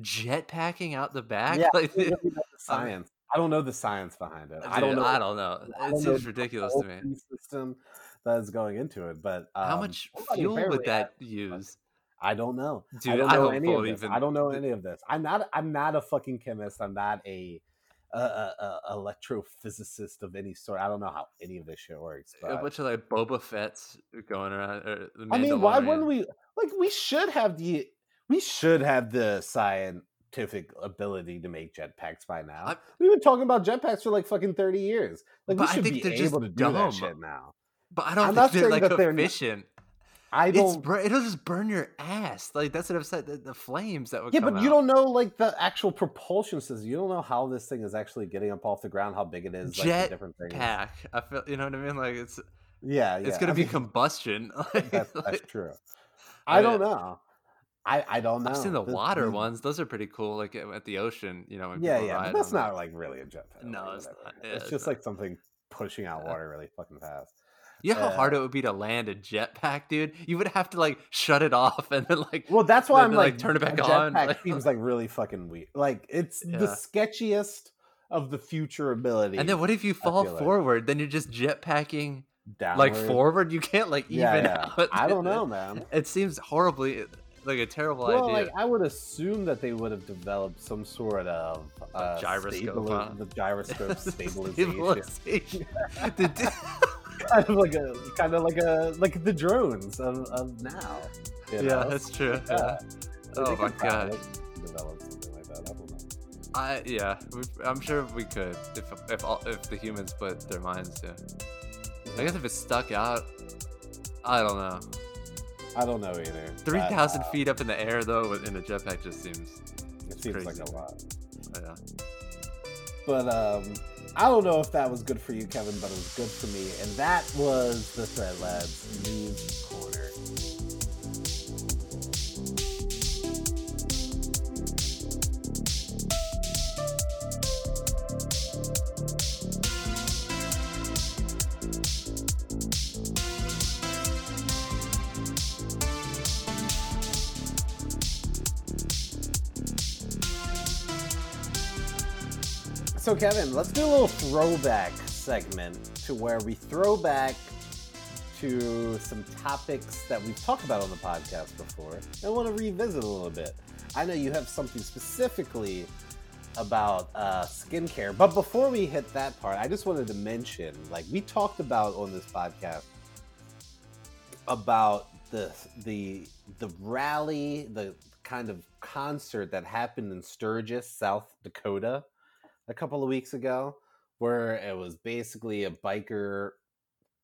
jetpacking out the back. yeah like, I don't really know the science i don't know the science behind it i don't know I don't know. It don't seems the ridiculous to me. system that's going into it but um, How much fuel would that use? I don't know. Dude, I don't I know don't any of this. in I don't know any of this. I'm not. I'm not a fucking chemist. I'm not a a, a, a electrophysicist of any sort. I don't know how any of this shit works. a But bunch of like Boba Fett's going around. Or the I mean, why wouldn't we? Like, we should have the we should have the scientific ability to make jetpacks by now. I- We've been talking about jetpacks for like fucking thirty years. Like, we should think be able to do dumb. that shit now. But I don't I'm think not they're saying like that they're not- efficient. I don't. bur- it'll just burn your ass. Like that's what I've said. The, the flames that would Yeah, but you don't know like the actual propulsion system. You don't know how this thing is actually getting up off the ground, how big it is, like the different things. pack. I feel you know what I mean. Like it's Yeah, yeah. it's gonna I be mean, combustion. Like, that's, that's true. I I don't know. I I don't know. I've seen the This- water these- ones. Those are pretty cool. Like at the ocean. You know. Yeah, yeah. That's not like really a jetpack. No, it's not. Yeah, it's it's just not. like something pushing out water really fucking fast. You know how hard uh, it would be to land a jetpack, dude. You would have to like shut it off and then like. Well, that's why Then I'm to, like, like, turn it back on, Jetpack seems like really fucking weird. Like it's the sketchiest of the future ability. And then what if you fall feel like. forward? Then you're just jetpacking downward. like forward. You can't like even Yeah, yeah. out. I don't know, man. It seems horribly like a terrible Well, idea. like I would assume that they would have developed some sort of uh, gyroscope, huh? the gyroscope stabilization, Stabilization. Kind of like a kind of like a like the drones of, of now. you yeah, that's true. Yeah. Yeah. Oh my god. Develop something like that. I don't know. I yeah. we I'm sure we could if if all, if the humans put their minds to. I guess if it's stuck out, I don't know. I don't know either. Three thousand uh, feet up in the air though, in a jetpack just seems. It seems like a lot. Yeah. But um, I don't know if that was good for you, Kevin, but it was good for me. And that was the Thread Labs News So, Kevin, let's do a little throwback segment to where we throw back to some topics that we've talked about on the podcast before and want to revisit a little bit. I know you have something specifically about uh, skincare, but before we hit that part, I just wanted to mention like, we talked about on this podcast about the the the rally, the kind of concert that happened in Sturgis, South Dakota, a couple of weeks ago, where it was basically a biker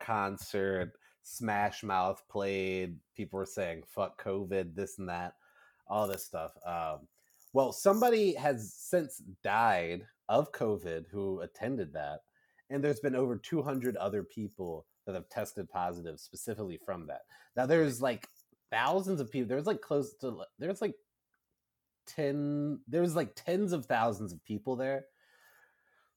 concert. Smash Mouth played. People were saying "fuck COVID," this and that, all this stuff. Um, well, somebody has since died of COVID who attended that, and there's been over 200 other people that have tested positive specifically from that. Now there's like thousands of people. There's like close to there's like 10 there's like tens of thousands of people there.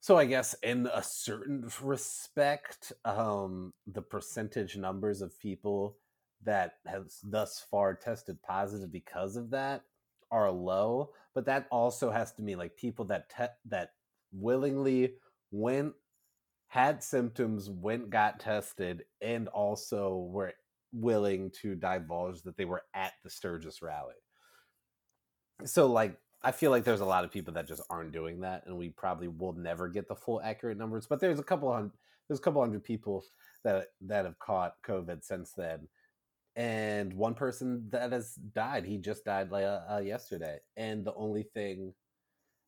So I guess in a certain respect, um, the percentage numbers of people that have thus far tested positive because of that are low. But that also has to mean like people that te- that willingly went had symptoms, went got tested, and also were willing to divulge that they were at the Sturgis rally. So, like, I feel like there's a lot of people that just aren't doing that, and we probably will never get the full accurate numbers. But there's a couple hundred, there's a couple hundred people that that have caught COVID since then, and one person that has died. He just died like uh, yesterday, and the only thing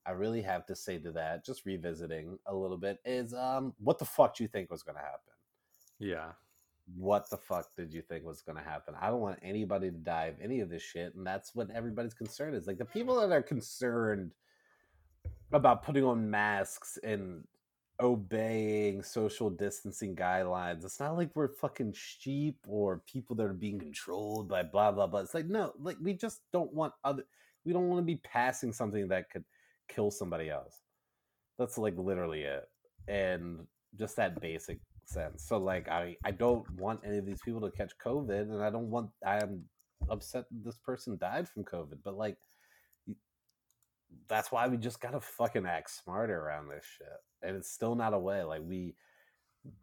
I really have to say to that, just revisiting a little bit, is um, what the fuck do you think was going to happen? Yeah. What the fuck did you think was going to happen? I don't want anybody to die of any of this shit, and that's what everybody's concern is. Like the people that are concerned about putting on masks and obeying social distancing guidelines. It's not like we're fucking sheep or people that are being controlled by blah blah blah. It's like no, like we just don't want other. We don't want to be passing something that could kill somebody else. That's like literally it, and just that basic sense. So like I I don't want any of these people to catch COVID, and I don't want I am upset this person died from COVID, but like that's why we just gotta fucking act smarter around this shit. And it's still not a way. Like we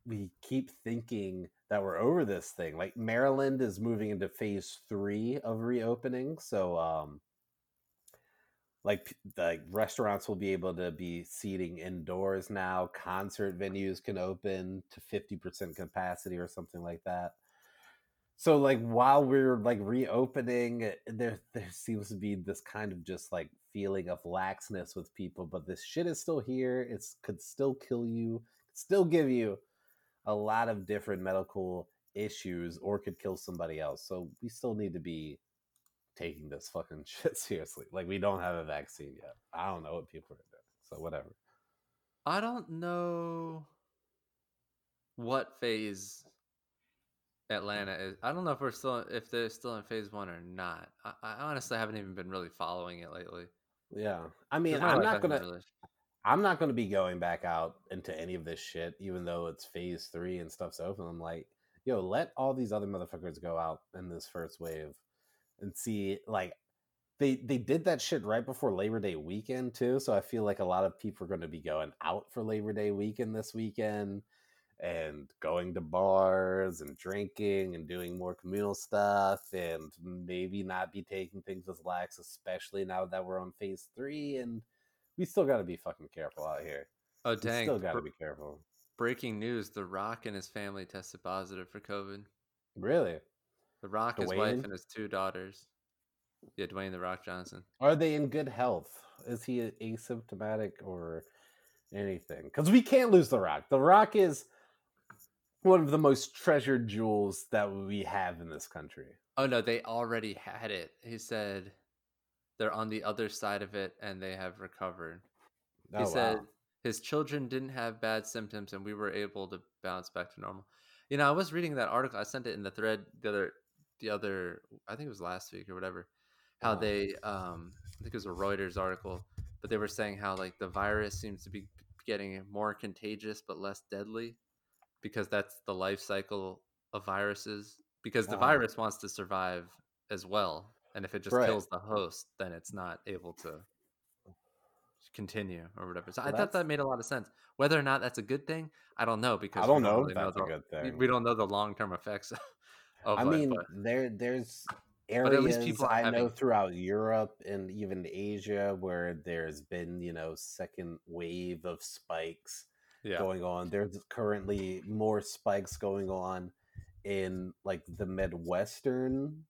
we keep thinking that we're over this thing. Like Maryland is moving into phase three of reopening. So um like like restaurants will be able to be seating indoors now. Concert venues can open to fifty percent capacity or something like that. So like while we're like reopening, eh, there there seems to be this kind of just like feeling of laxness with people, but this shit is still here. It's could still kill you, still give you a lot of different medical issues or could kill somebody else. So we still need to be taking this fucking shit seriously. Like we don't have a vaccine yet. I don't know what people are doing. So whatever. I don't know what phase Atlanta is. I don't know if we're still if they're still in phase one or not. I, I honestly haven't even been really following it lately. Yeah. I mean, I'm not gonna really- I'm not gonna be going back out into any of this shit, even though it's phase three and stuff's open. I'm like, yo, let all these other motherfuckers go out in this first wave and see like they they did that shit right before Labor Day weekend too. So I feel like a lot of people are gonna be going out for Labor Day weekend this weekend and going to bars and drinking and doing more communal stuff and maybe not be taking things as lax, especially now that we're on phase three and we still got to be fucking careful out here. Oh We dang! still got to br- be careful. breaking news: The Rock and his family tested positive for COVID. Really? The Rock, his wife, and his two daughters. Yeah, Dwayne the Rock Johnson. Are they in good health? Is he asymptomatic or anything? Because we can't lose The Rock. The Rock is one of the most treasured jewels that we have in this country. Oh no, they already had it. He said they're on the other side of it and they have recovered. He Oh, said wow. his children didn't have bad symptoms and we were able to bounce back to normal. You know, I was reading that article. I sent it in the thread the other the other I think it was last week or whatever. How Uh-huh. they um I think it was a Reuters article, but they were saying how like the virus seems to be getting more contagious but less deadly because that's the life cycle of viruses because the Uh-huh. virus wants to survive as well and if it just Right. kills the host then it's not able to continue or whatever so Well, i thought that made a lot of sense whether or not that's a good thing i don't know because I don't know really that's a the, good thing. we don't know the long-term effects I it, mean, but there there's areas I know throughout Europe and even Asia where there's been you know second wave of spikes yeah going on. There's currently more spikes going on in like the midwestern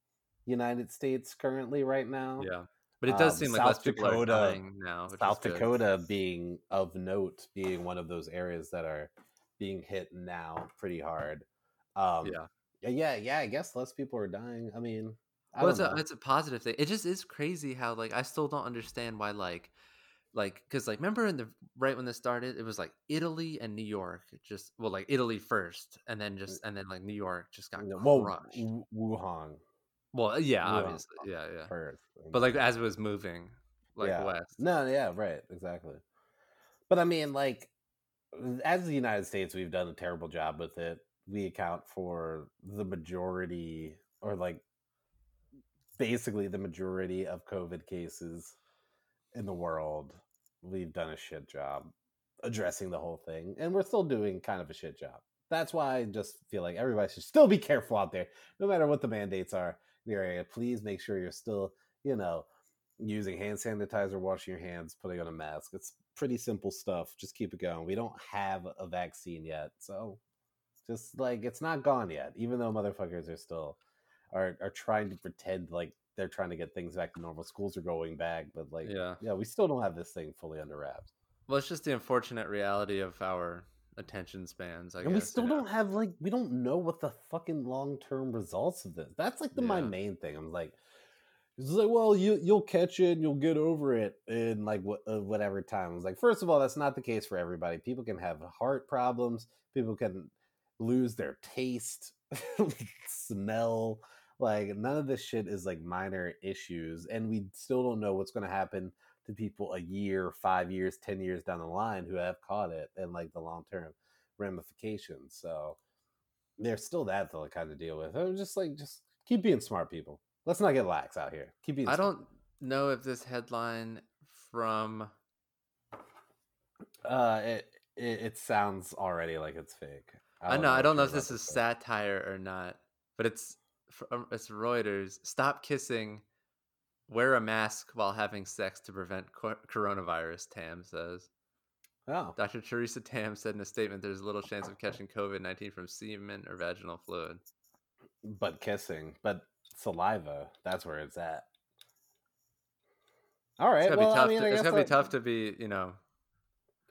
United States currently right now. yeah but it does Um, seem like South less people Dakota- now South. Dakota being of note, being one of those areas that are being hit now pretty hard. Um, yeah yeah, yeah. I guess less people are dying. I mean, I well, it's a, know. it's a positive thing. It just is crazy how like I still don't understand why like like because like remember in the right when this started it was like Italy and New York just well like Italy first and then mm. just and then like New York just got well, crushed. Wu- Wuhan well, uh, yeah, Wuhan obviously, yeah, yeah. first, But like as it was moving like Yeah. west, No, yeah, right, exactly. But I mean, like, as the United States, we've done a terrible job with it. We account for the majority, or like, basically the majority of COVID cases in the world. We've done a shit job addressing the whole thing, and we're still doing kind of a shit job. That's why I just feel like everybody should still be careful out there, no matter what the mandates are in your area. Please make sure you're still, you know, using hand sanitizer, washing your hands, putting on a mask. It's pretty simple stuff. Just keep it going. We don't have a vaccine yet, so just like it's not gone yet. Even though motherfuckers are still are are trying to pretend like they're trying to get things back to normal. Schools are going back, but like yeah, yeah. we still don't have this thing fully under wraps. Well, it's just the unfortunate reality of our attention spans. I and we still don't have like we don't know what the fucking long term results of this. That's like the my main thing. I'm like, it's like, well, you you'll catch it and you'll get over it in like what uh, whatever time. I was like, first of all, that's not the case for everybody. People can have heart problems. People can lose their taste, smell. Like none of this shit is like minor issues, and we still don't know what's going to happen to people a year, five years, ten years down the line who have caught it, and like the long term ramifications. So there's still that to kind of deal with. I'm just like, just keep being smart, people. Let's not get lax out here. Keep being. I smart. don't know if this headline from Uh, it, it it sounds already like it's fake. I know. I don't know if this is satire or not, but it's um, it's Reuters. Stop kissing Wear a mask while having sex to prevent co- coronavirus, Tam says. Oh, Dr. Teresa Tam said in a statement there's little chance of catching COVID 19 from semen or vaginal fluid. but kissing, but saliva. That's where it's at. All right. It's gonna well, be tough. I mean, to, it's gonna be tough to be, you know,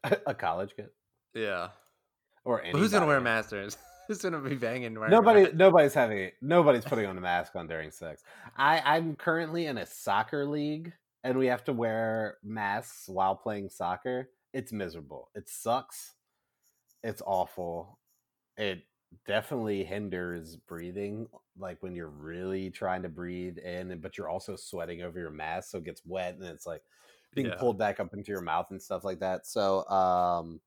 a college kid yeah. Or But who's gonna wear anybody. during? Who's gonna be banging? Nobody, mask? nobody's having it. Nobody's putting on a mask on during sex. I, I'm currently in a soccer league, and we have to wear masks while playing soccer. It's miserable. It sucks. It's awful. It definitely hinders breathing. Like when you're really trying to breathe in, but you're also sweating over your mask, so it gets wet, and it's like being Yeah. pulled back up into your mouth and stuff like that. So, um,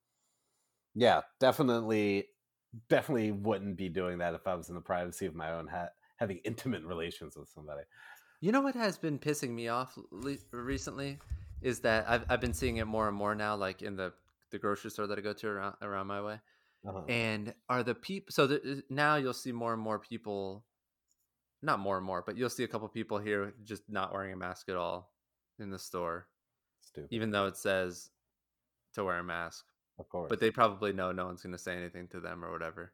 yeah, definitely, definitely wouldn't be doing that if I was in the privacy of my own hat, having intimate relations with somebody. You know what has been pissing me off le- recently is that I've I've been seeing it more and more now, like in the the grocery store that I go to around around my way. Uh-huh. And are the people so the, now you'll see more and more people, not more and more, but you'll see a couple people here just not wearing a mask at all in the store, Stupid, even though it says to wear a mask. Of course. But they probably know no one's going to say anything to them or whatever.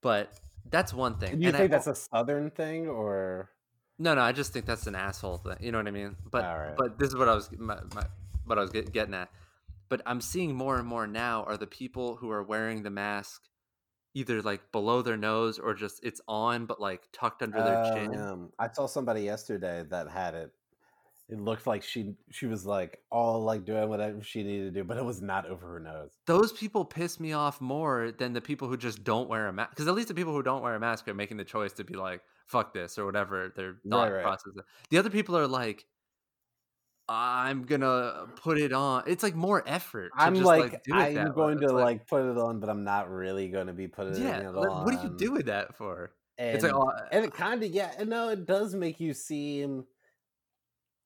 But that's one thing. Do you And I think that's a southern thing, or No, no, I just think that's an asshole thing. You know what I mean? But but this is what I was my, my, what I was get, getting at. But I'm seeing more and more now are the people who are wearing the mask either like below their nose or just it's on but like tucked under their chin. Um, I saw somebody yesterday that had it. It looked like she she was like all like doing whatever she needed to do, but it was not over her nose. Those people piss me off more than the people who just don't wear a mask. Because at least the people who don't wear a mask are making the choice to be like, "Fuck this" or whatever their thought right. process. The other people are like, "I'm gonna put it on." It's like more effort. To I'm just, like, it I'm going to It's like, put it on, but I'm not really going to be putting yeah. it on. what are you doing that for? And, it's like, oh, and it kind of yeah, and no, it does make you seem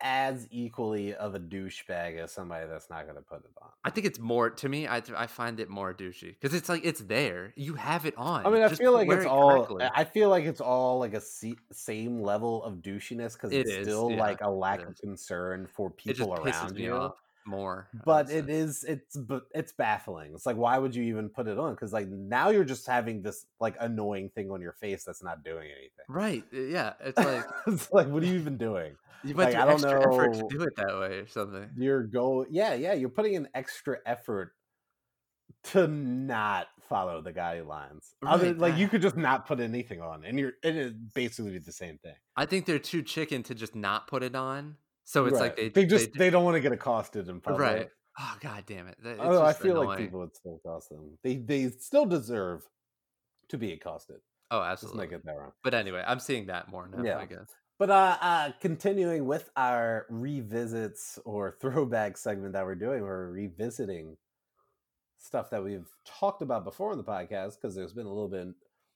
as equally of a douchebag as somebody that's not going to put it on. I think it's more to me. I I find it more douchey because it's like it's there. You have it on. I mean, I Just feel like it's it all. correctly. I feel like it's all like a se- same level of douchiness because It it's is, still yeah, like a lack of concern for people around you. off more. But it is it's but it's baffling. It's like why would you even put it on? Because like now you're just having this like annoying thing on your face that's not doing anything. right. uh, Yeah, it's like it's like what are you even doing? you went Like, I don't extra effort to do it that way or something. You're go yeah yeah you're putting in extra effort to not follow the guidelines. Other like you could just not put anything on, and you're it is basically the same thing. I think they're too chicken to just not put it on. So it's like they they just they, don't want to get accosted in public. right. Oh god damn it! It's Although I feel like people would still accost them. They they still deserve to be accosted. Oh, Let's absolutely. not get that wrong. But anyway, I'm seeing that more now. Yeah. I guess. But uh, uh continuing with our revisits or throwback segment that we're doing, we're revisiting stuff that we've talked about before in the podcast because there's been a little bit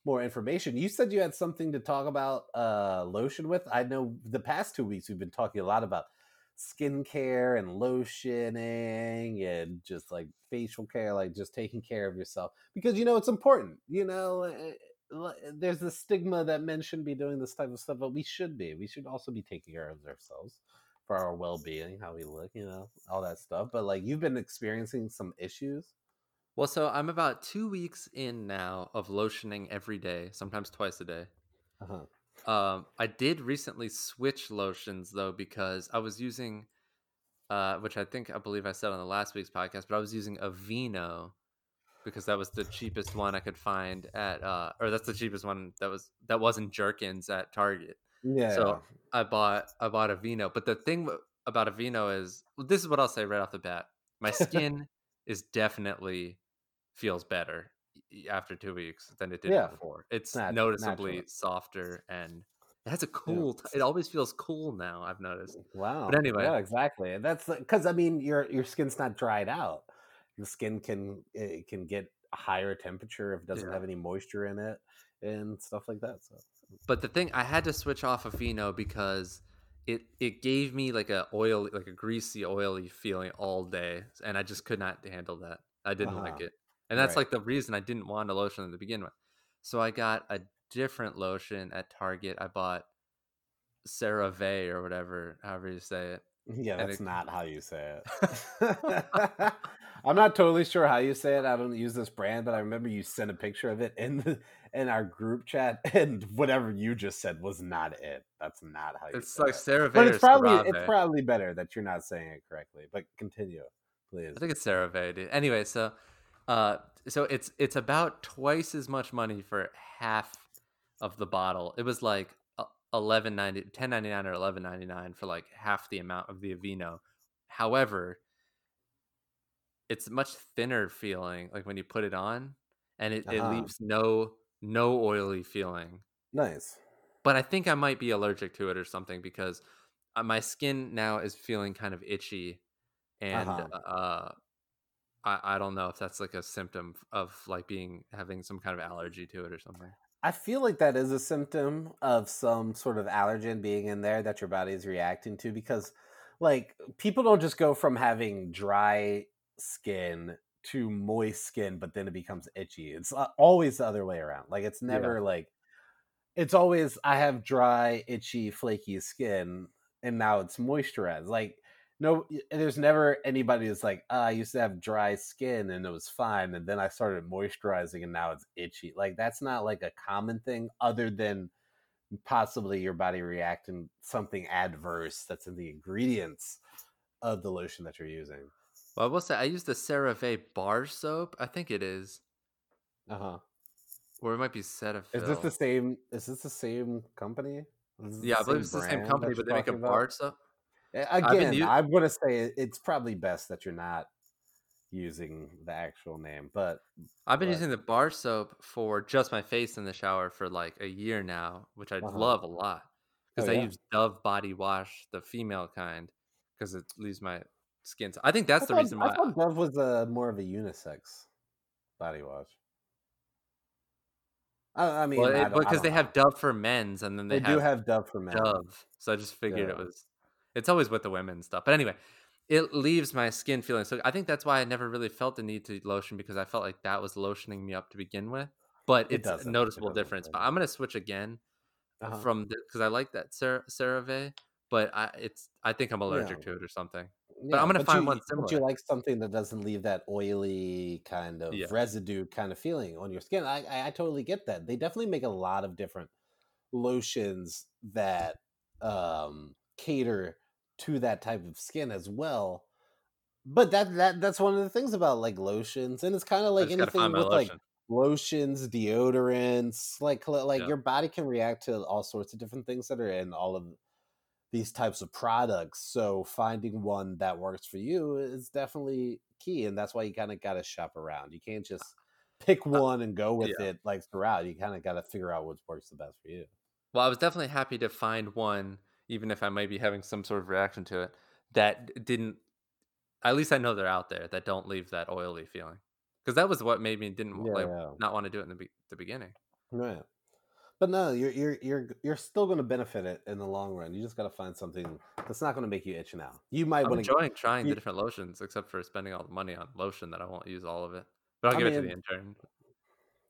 more information. You said you had something to talk about uh lotion with. I know the past two weeks we've been talking a lot about skincare and lotioning and just like facial care, like just taking care of yourself because you know it's important. You know, eh, there's the stigma that men shouldn't be doing this type of stuff, but we should be. We should also be taking care of ourselves for our well-being, how we look, you know, all that stuff. But like you've been experiencing some issues. Well, so I'm about two weeks in now of lotioning every day, sometimes twice a day. Uh-huh. Um, I did recently switch lotions though because I was using, uh, which I think I believe I said on the last week's podcast, but I was using Aveeno because that was the cheapest one I could find at, uh, or that's the cheapest one that was that wasn't Jergens at Target. Yeah. So I bought I bought Aveeno, but the thing about Aveeno is well, this is what I'll say right off the bat: my skin is definitely feels better after two weeks than it did Yeah. before. It's Nat- noticeably naturally. softer and it has a cool. T- it always feels cool now. I've noticed. Wow. But anyway. yeah, exactly. And that's because I mean, your your skin's not dried out. Your skin can it can get a higher temperature if it doesn't Yeah. have any moisture in it and stuff like that. So But the thing I had to switch off Aveeno because it it gave me like a oil like a greasy oily feeling all day, and I just could not handle that. I didn't like Uh-huh. it, and that's Right. like the reason I didn't want a lotion to begin with. So I got a different lotion at Target. I bought CeraVe or whatever, however you say it. Yeah, And that's it- not how you say it. I'm not totally sure how you say it. I don't use this brand, but I remember you sent a picture of it in the in our group chat, and whatever you just said was not it. That's not how you. It's say like it. CeraVe but it's probably CeraVe. it's probably better that you're not saying it correctly. But continue, please. I think it's CeraVe, dude. Anyway, so uh so it's it's about twice as much money for half of the bottle. It was like uh, 11.90 10.99 or 11.99 for like half the amount of the Aveeno. However, it's much thinner feeling like when you put it on and it, it Uh-huh. leaves no no oily feeling. Nice. But I think I might be allergic to it or something because uh, my skin now is feeling kind of itchy and Uh-huh. uh I, I don't know if that's like a symptom of like being having some kind of allergy to it or something. I feel like that is a symptom of some sort of allergen being in there that your body is reacting to because like people don't just go from having dry skin to moist skin but then it becomes itchy. It's uh, always the other way around. Like it's never like it's always I have dry, itchy, flaky skin and now it's moisturized. Like no there's never anybody that's like, "Ah, I used to have dry skin and it was fine and then I started moisturizing and now it's itchy." Like that's not like a common thing other than possibly your body reacting something adverse that's in the ingredients of the lotion that you're using. Well, I will say I use the CeraVe bar soap. I think it is, Uh-huh. or it might be Cetaphil. Is this the same is this the same company? This Yeah, I believe it's the same company, but they make a bar soap. Uh, Again, u- I'm going to say it's probably best that you're not using the actual name, but I've been Right. using the bar soap for just my face in the shower for like a year now, which I Uh-huh. love a lot because Oh, I yeah? use Dove body wash, the female kind, because it leaves my skin. I think that's I the thought, reason I why. thought Dove was a more of a unisex body wash. I, I mean, well, I I because they know. have Dove for men's, and then they, they, do have have Dove for men. Dove. So I just figured it was. It's always with the women stuff, but anyway, it leaves my skin feeling. So I think that's why I never really felt the need to lotion because I felt like that was lotioning me up to begin with. But It it's a doesn't. It noticeable difference. But I'm gonna switch again Uh-huh. from because I like that Cer- CeraVe, but I it's I think I'm allergic Yeah. to it or something. Yeah, I'm gonna find you, one But you like something that doesn't leave that oily kind of Yeah. residue kind of feeling on your skin. I, I I totally get that. They definitely make a lot of different lotions that um, cater to that type of skin as well. But that that that's one of the things about like lotions, and it's kind of like anything with like lotions, deodorants, like like Yeah. your body can react to all sorts of different things that are in all of these types of products. So finding one that works for you is definitely key, and that's why you kind of got to shop around. You can't uh, just pick uh, one and go with yeah. it like throughout. You kind of got to figure out what works the best for you. Well, I was definitely happy to find one, even if I might be having some sort of reaction to it, that didn't. At least I know they're out there that don't leave that oily feeling. Because that was what made me didn't Yeah, like yeah. not want to do it in the be- the beginning. Right. But no, you're you're you're you're still going to benefit it in the long run. You just got to find something that's not going to make you itch now. You might want to. enjoying trying you- the different lotions, except for spending all the money on lotion that I won't use all of it. But I'll I give it to the intern.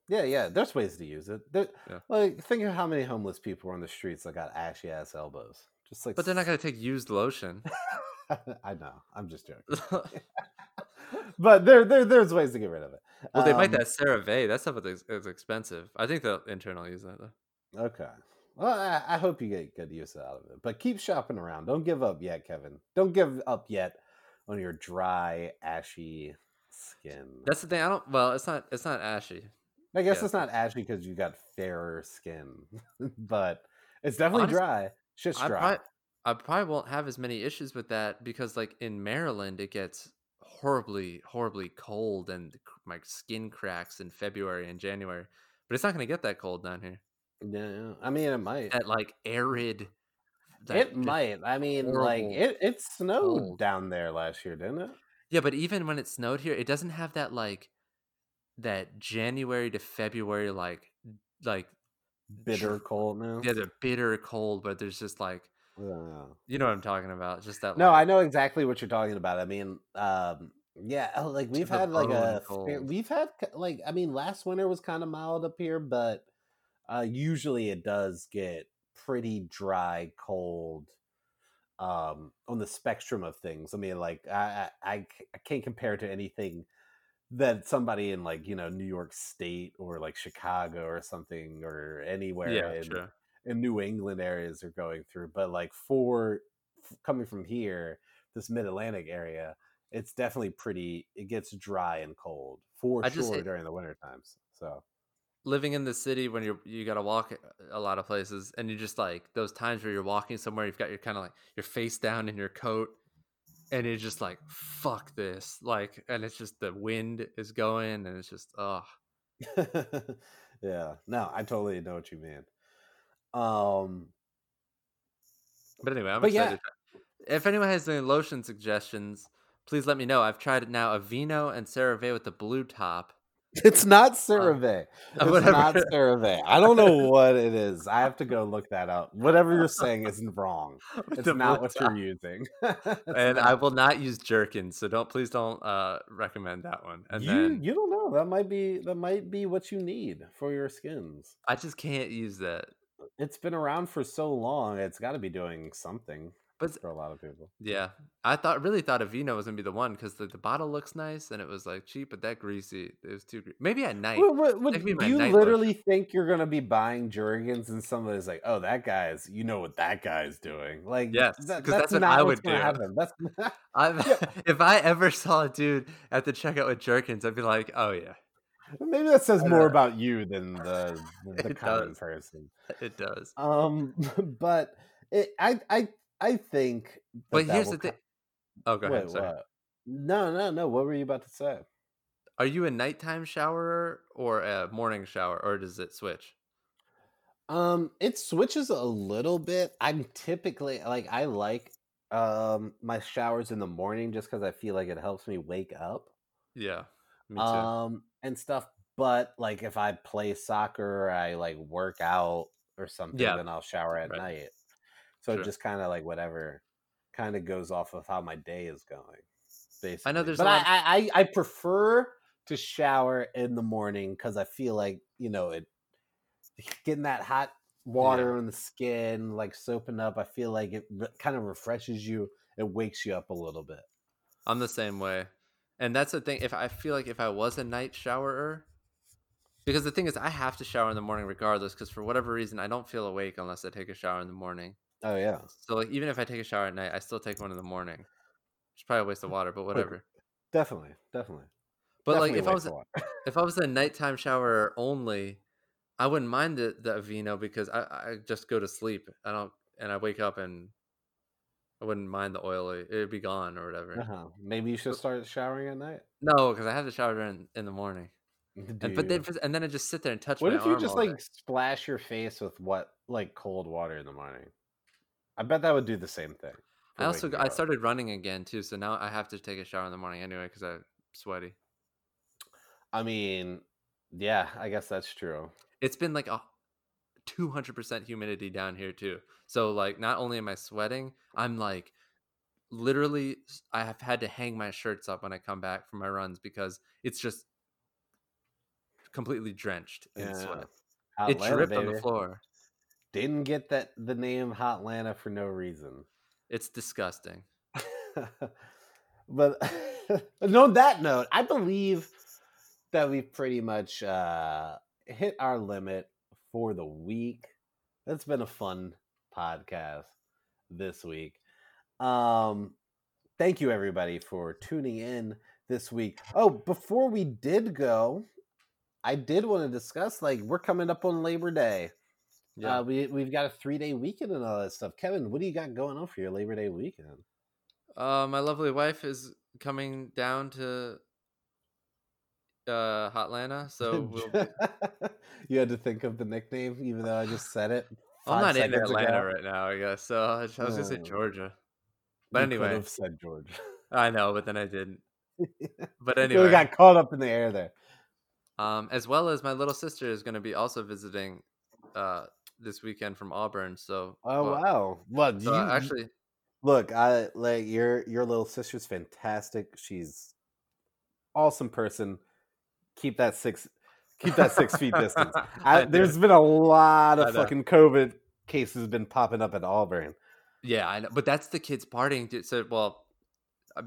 Yeah, yeah. There's ways to use it. There, Yeah. Like, think of how many homeless people are on the streets that got ashy ass elbows. Just like, But they're not going to take used lotion. I know. I'm just joking. but there, there, there's ways to get rid of it. Well, they might Um, that CeraVe. That stuff is is expensive. I think the intern will use that though. Okay. Well, I, I hope you get good use out of it. But keep shopping around. Don't give up yet, Kevin. Don't give up yet on your dry, ashy skin. That's the thing. I don't. Well, it's not. It's not ashy. I guess yeah. it's not ashy because you got fairer skin, but it's definitely Honestly, dry. Shit's I dry. probably, I probably won't have as many issues with that because, like in Maryland, it gets horribly, horribly cold, and my skin cracks in February and January. But it's not going to get that cold down here. Yeah, yeah. I mean, it might. At like arid. that It might. I mean, like it. It snowed cold. down there last year, didn't it? Yeah, but even when it snowed here, it doesn't have that like that January to February like like Bitter cold now. yeah, the bitter cold, but there's just like Yeah. you know what I'm talking about. Just that. No, I know exactly what you're talking about. I mean, um, yeah, uh, like we've had like a cold. we've had like I mean, last winter was kind of mild up here, but uh, usually it does get pretty dry, cold. Um, on the spectrum of things, I mean, like I, I, I can't compare to anything that somebody in like you know New York State or like Chicago or something or anywhere Yeah, in, in New England areas are going through. But like for f- coming from here, this Mid Atlantic area, it's definitely pretty. It gets dry and cold for I sure during the winter times. So living in the city when you're you gotta walk a lot of places and you just like those times where you're walking somewhere you've got your kind of like your face down in your coat and you're just like fuck this like and it's just the wind is going and it's just oh yeah, no, I totally know what you mean. Um, but anyway i'm But yeah. if anyone has any lotion suggestions please let me know i've tried it now Aveeno and CeraVe with the blue top it's not CeraVe. It's whatever. not CeraVe. I don't know what it is. I have to go look that up. Whatever you're saying isn't wrong. It's not what you're using. And i will not use Jergens so don't please don't uh recommend that one and you then you don't know. That might be that might be what you need for your skins. i just can't use that It's been around for so long. It's got to be doing something but for a lot of people. Yeah, I thought really thought Aveeno was gonna be the one because the, the bottle looks nice and it was like cheap, but that greasy it was too. Gre- Maybe at night. What, what, what- do you literally think you're gonna be buying Jergens and somebody's like, "Oh, that guy's," you know what that guy's doing? Like, Yes, that- 'cause that's what I would do. happen. That's I, if I ever saw a dude at the checkout with Jergens, I'd be like, oh yeah, maybe that says more about you than the the common does. person. it does. Um, but it, I I I think. that But that here's the thing. co- Oh, go ahead. Sorry. what? No, no, no. What were you about to say? Are you a nighttime showerer or a morning shower, or does it switch? Um, it switches a little bit. I'm typically like I like um my showers in the morning just because I feel like it helps me wake up. Yeah, me too. Um and stuff. But like if I play soccer or I like work out or something, Yeah. then I'll shower at Right. night. So Sure. it just kind of like whatever kind of goes off of how my day is going. Basically. I know there's a but I, I I prefer to shower in the morning because I feel like you know it getting that hot water on the skin, like soaping up. I feel like it re- kind of refreshes you. It wakes you up a little bit. I'm the same way. And that's the thing. If I feel like if I was a night showerer, because the thing is, I have to shower in the morning regardless. Because for whatever reason, I don't feel awake unless I take a shower in the morning. Oh yeah, So like, even if I take a shower at night, I still take one in the morning. It's probably a waste of water, but whatever. definitely, definitely. But like, if I was a if I was a nighttime shower only, I wouldn't mind the the Aveeno because I I just go to sleep. I don't and I wake up and I wouldn't mind the oily. It'd be gone or whatever. Uh-huh. Maybe you should start showering at night. No, because I have to shower in in the morning. And, but then and then I just sit there and touch what if you just like day. splash your face with what like cold water in the morning? I bet that would do the same thing. I also I started running again too, so now I have to take a shower in the morning anyway because I'm sweaty. I mean, yeah, I guess that's true. It's been like a two hundred percent humidity down here too. So like, not only am I sweating, I'm like literally I have had to hang my shirts up when I come back from my runs because it's just completely drenched in Yeah. sweat. It dripped on the floor. Didn't get that the name Hot Atlanta for no reason. It's disgusting. but on that note, I believe that we've pretty much uh, hit our limit for the week. That's been a fun podcast this week. Um, thank you everybody for tuning in this week. Oh, before we did go, I did want to discuss like we're coming up on Labor Day. Yeah. Uh, we we've got a three day weekend and all that stuff. Kevin, what do you got going on for your Labor Day weekend? Uh, my lovely wife is coming down to uh Hotlanta, so we'll you had to think of the nickname, even though I just said it. I'm not in Atlanta ago. right now, I guess. So I was gonna say Oh. Georgia, but You anyway, could've said George. I know, but then I didn't. But anyway, got caught up in the air there. um, as well as my little sister is gonna be also visiting, uh, this weekend from Auburn. So Oh well, wow! Well, so you, actually, look, I like your your little sister's fantastic. She's awesome person. Keep that six, keep that six feet distance. I, I there's been a lot of fucking COVID cases been popping up at Auburn. Yeah, I know, but that's the kids partying. dude, So, well, I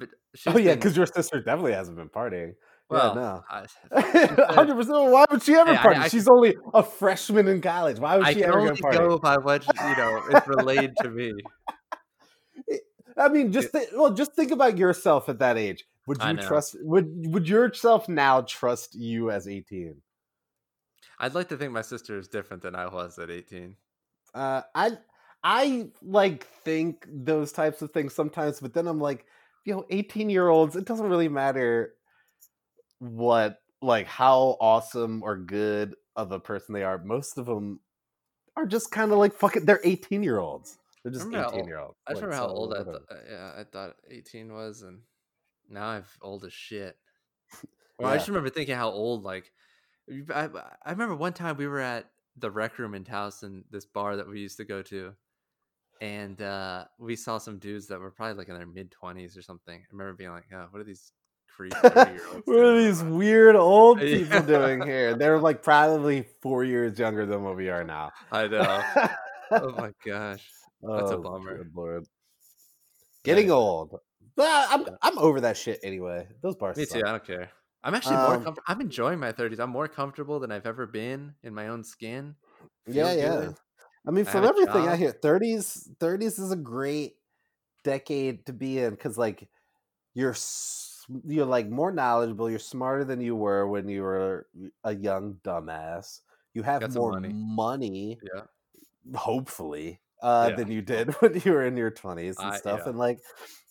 oh yeah, because your sister definitely hasn't been partying. Well, no. I, Hundred percent. Why would she ever Hey, I- party? I- She's only a freshman in college. Why would I she ever party? go by what you know is relayed to me. I mean, just thi- well, just think about yourself at that age. Would you trust? Would would yourself now trust you as eighteen? I'd like to think my sister is different than I was at 18. Uh, I I like think those types of things sometimes, but then I'm like, you know, 18 year olds. It doesn't really matter what like how awesome or good of a person they are. Most of them are just kind of like fucking. They're 18 year olds. They're just 18 year olds. I just remember how old I thought. Yeah, I thought 18 was, and now I'm old as shit. Well, I just remember thinking how old. Like, I, I remember one time we were at the rec room in Towson, this bar that we used to go to, and uh, we saw some dudes that were probably like in their mid 20s or something. I remember being like, "Oh, what are these creepy 30 year olds?" what are these weird old Yeah. people doing here? They're like probably four years younger than what we are now. I know. oh my gosh. That's a Oh, bummer. good lord. Getting Yeah. old. But I'm I'm over that shit anyway. Those bars. Me too. I don't care. I'm actually more. Um, comfort- I'm enjoying my 30s. I'm more comfortable than I've ever been in my own skin. Yeah, Feel yeah. good. I mean, from everything I hear, 30s 30s is a great decade to be in because like you're you're like more knowledgeable. You're smarter than you were when you were a young dumbass. You have Got more money. money Yeah. hopefully uh Yeah. than you did when you were in your 20s and I- stuff yeah. and like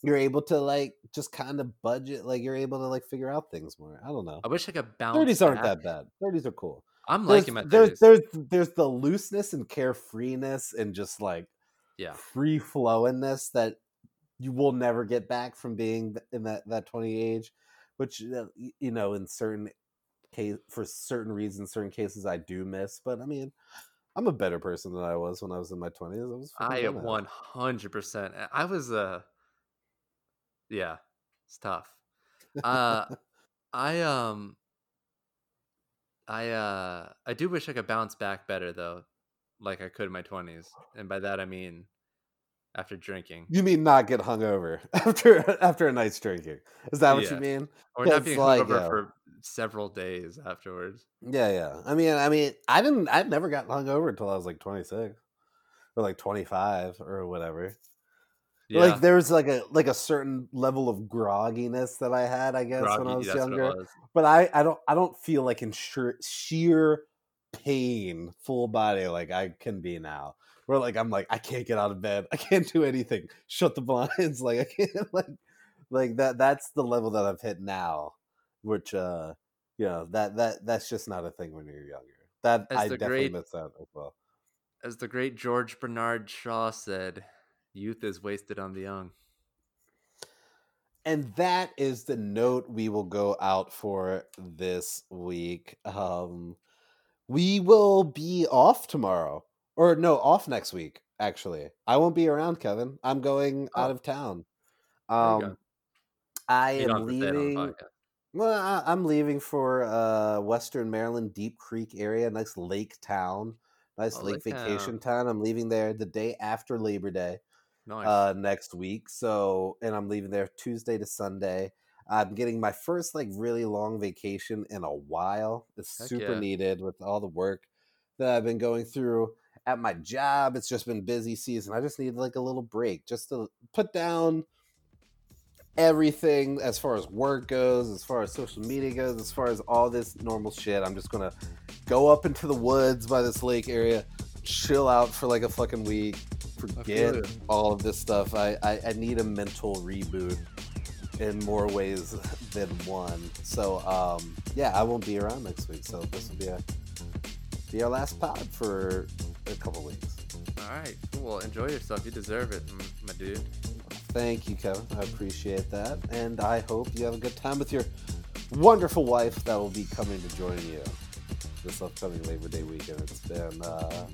you're able to like just kind of budget like you're able to like figure out things more i don't know I wish I could bounce. 30s aren't that bad 30s are cool I'm there's, liking my 30s. there's there's there's the looseness and carefreeness and just like yeah. free flowingness that you will never get back from being in that that 20 age which uh, you know in certain case for certain reasons certain cases i do miss but i mean i'm a better person than i was when i was in my 20s i was I am 100. percent I was Uh, yeah, it's tough. Uh, I um, I uh, I do wish I could bounce back better though, like I could in my 20s, and by that I mean after drinking you mean not get hungover after after a night's drinking is that what you mean or Yeah, not being like, hungover uh, for several days afterwards. Yeah, yeah. I mean, I mean, I didn't. I never got hungover until I was like twenty six, or like twenty five, or whatever. Yeah, Like there was like a like a certain level of grogginess that I had, I guess, when I was that's what it younger. was. But I, I don't, I don't feel like in sheer, sheer pain, full body, like I can be now. Where like I'm like I can't get out of bed, I can't do anything. Shut the blinds, like I can't, like, like that. That's the level that I've hit now, which uh you know that that that's just not a thing when you're younger. That As I definitely great- miss that as well. As the great George Bernard Shaw said, "Youth is wasted on the young." And that is the note we will go out for this week. Um we will be off tomorrow. Or no, off next week, actually. I won't be around, Kevin. I'm going out Oh. of town. There you go. Um I You am have to say it on the leaving. Well, I, I'm leaving for uh, Western Maryland, Deep Creek area, nice lake town, nice Oh, lake Lake vacation town. I'm leaving there the day after Labor Day Nice. uh, next week. So, and I'm leaving there Tuesday to Sunday. I'm getting my first like really long vacation in a while. It's Heck super yeah. needed with all the work that I've been going through at my job. It's just been busy season. I just need like a little break just to put down everything as far as work goes, as far as social media goes, as far as all this normal shit. I'm just gonna go up into the woods by this lake area, chill out for like a fucking week, forget all of this stuff. I, I, I need a mental reboot in more ways than one. So um yeah, I won't be around next week. So this will be a be our last pod for a couple weeks. All right, cool. Enjoy yourself. You deserve it, my dude. Thank you, Kevin. I appreciate that. And I hope you have a good time with your wonderful wife that will be coming to join you this upcoming Labor Day weekend. It's been, uh,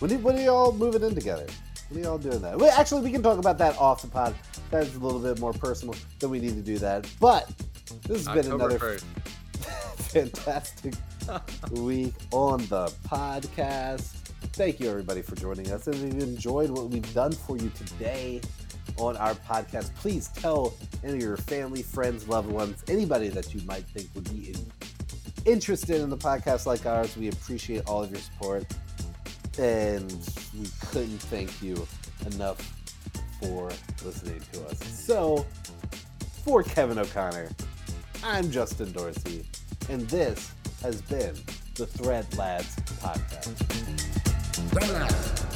when, do, when are y'all moving in together? When are y'all doing that? Well, actually, we can talk about that off the pod. That's a little bit more personal, than we need to do that. But this has been another fantastic week on the podcast. Thank you everybody for joining us. And if you enjoyed what we've done for you today on our podcast, please tell any of your family, friends, loved ones, anybody that you might think would be interested in the podcast like ours. We appreciate all of your support. And we couldn't thank you enough for listening to us. So, for Kevin O'Connor, I'm Justin Dorsey, and this has been the Thread Lads Podcast. Dallas.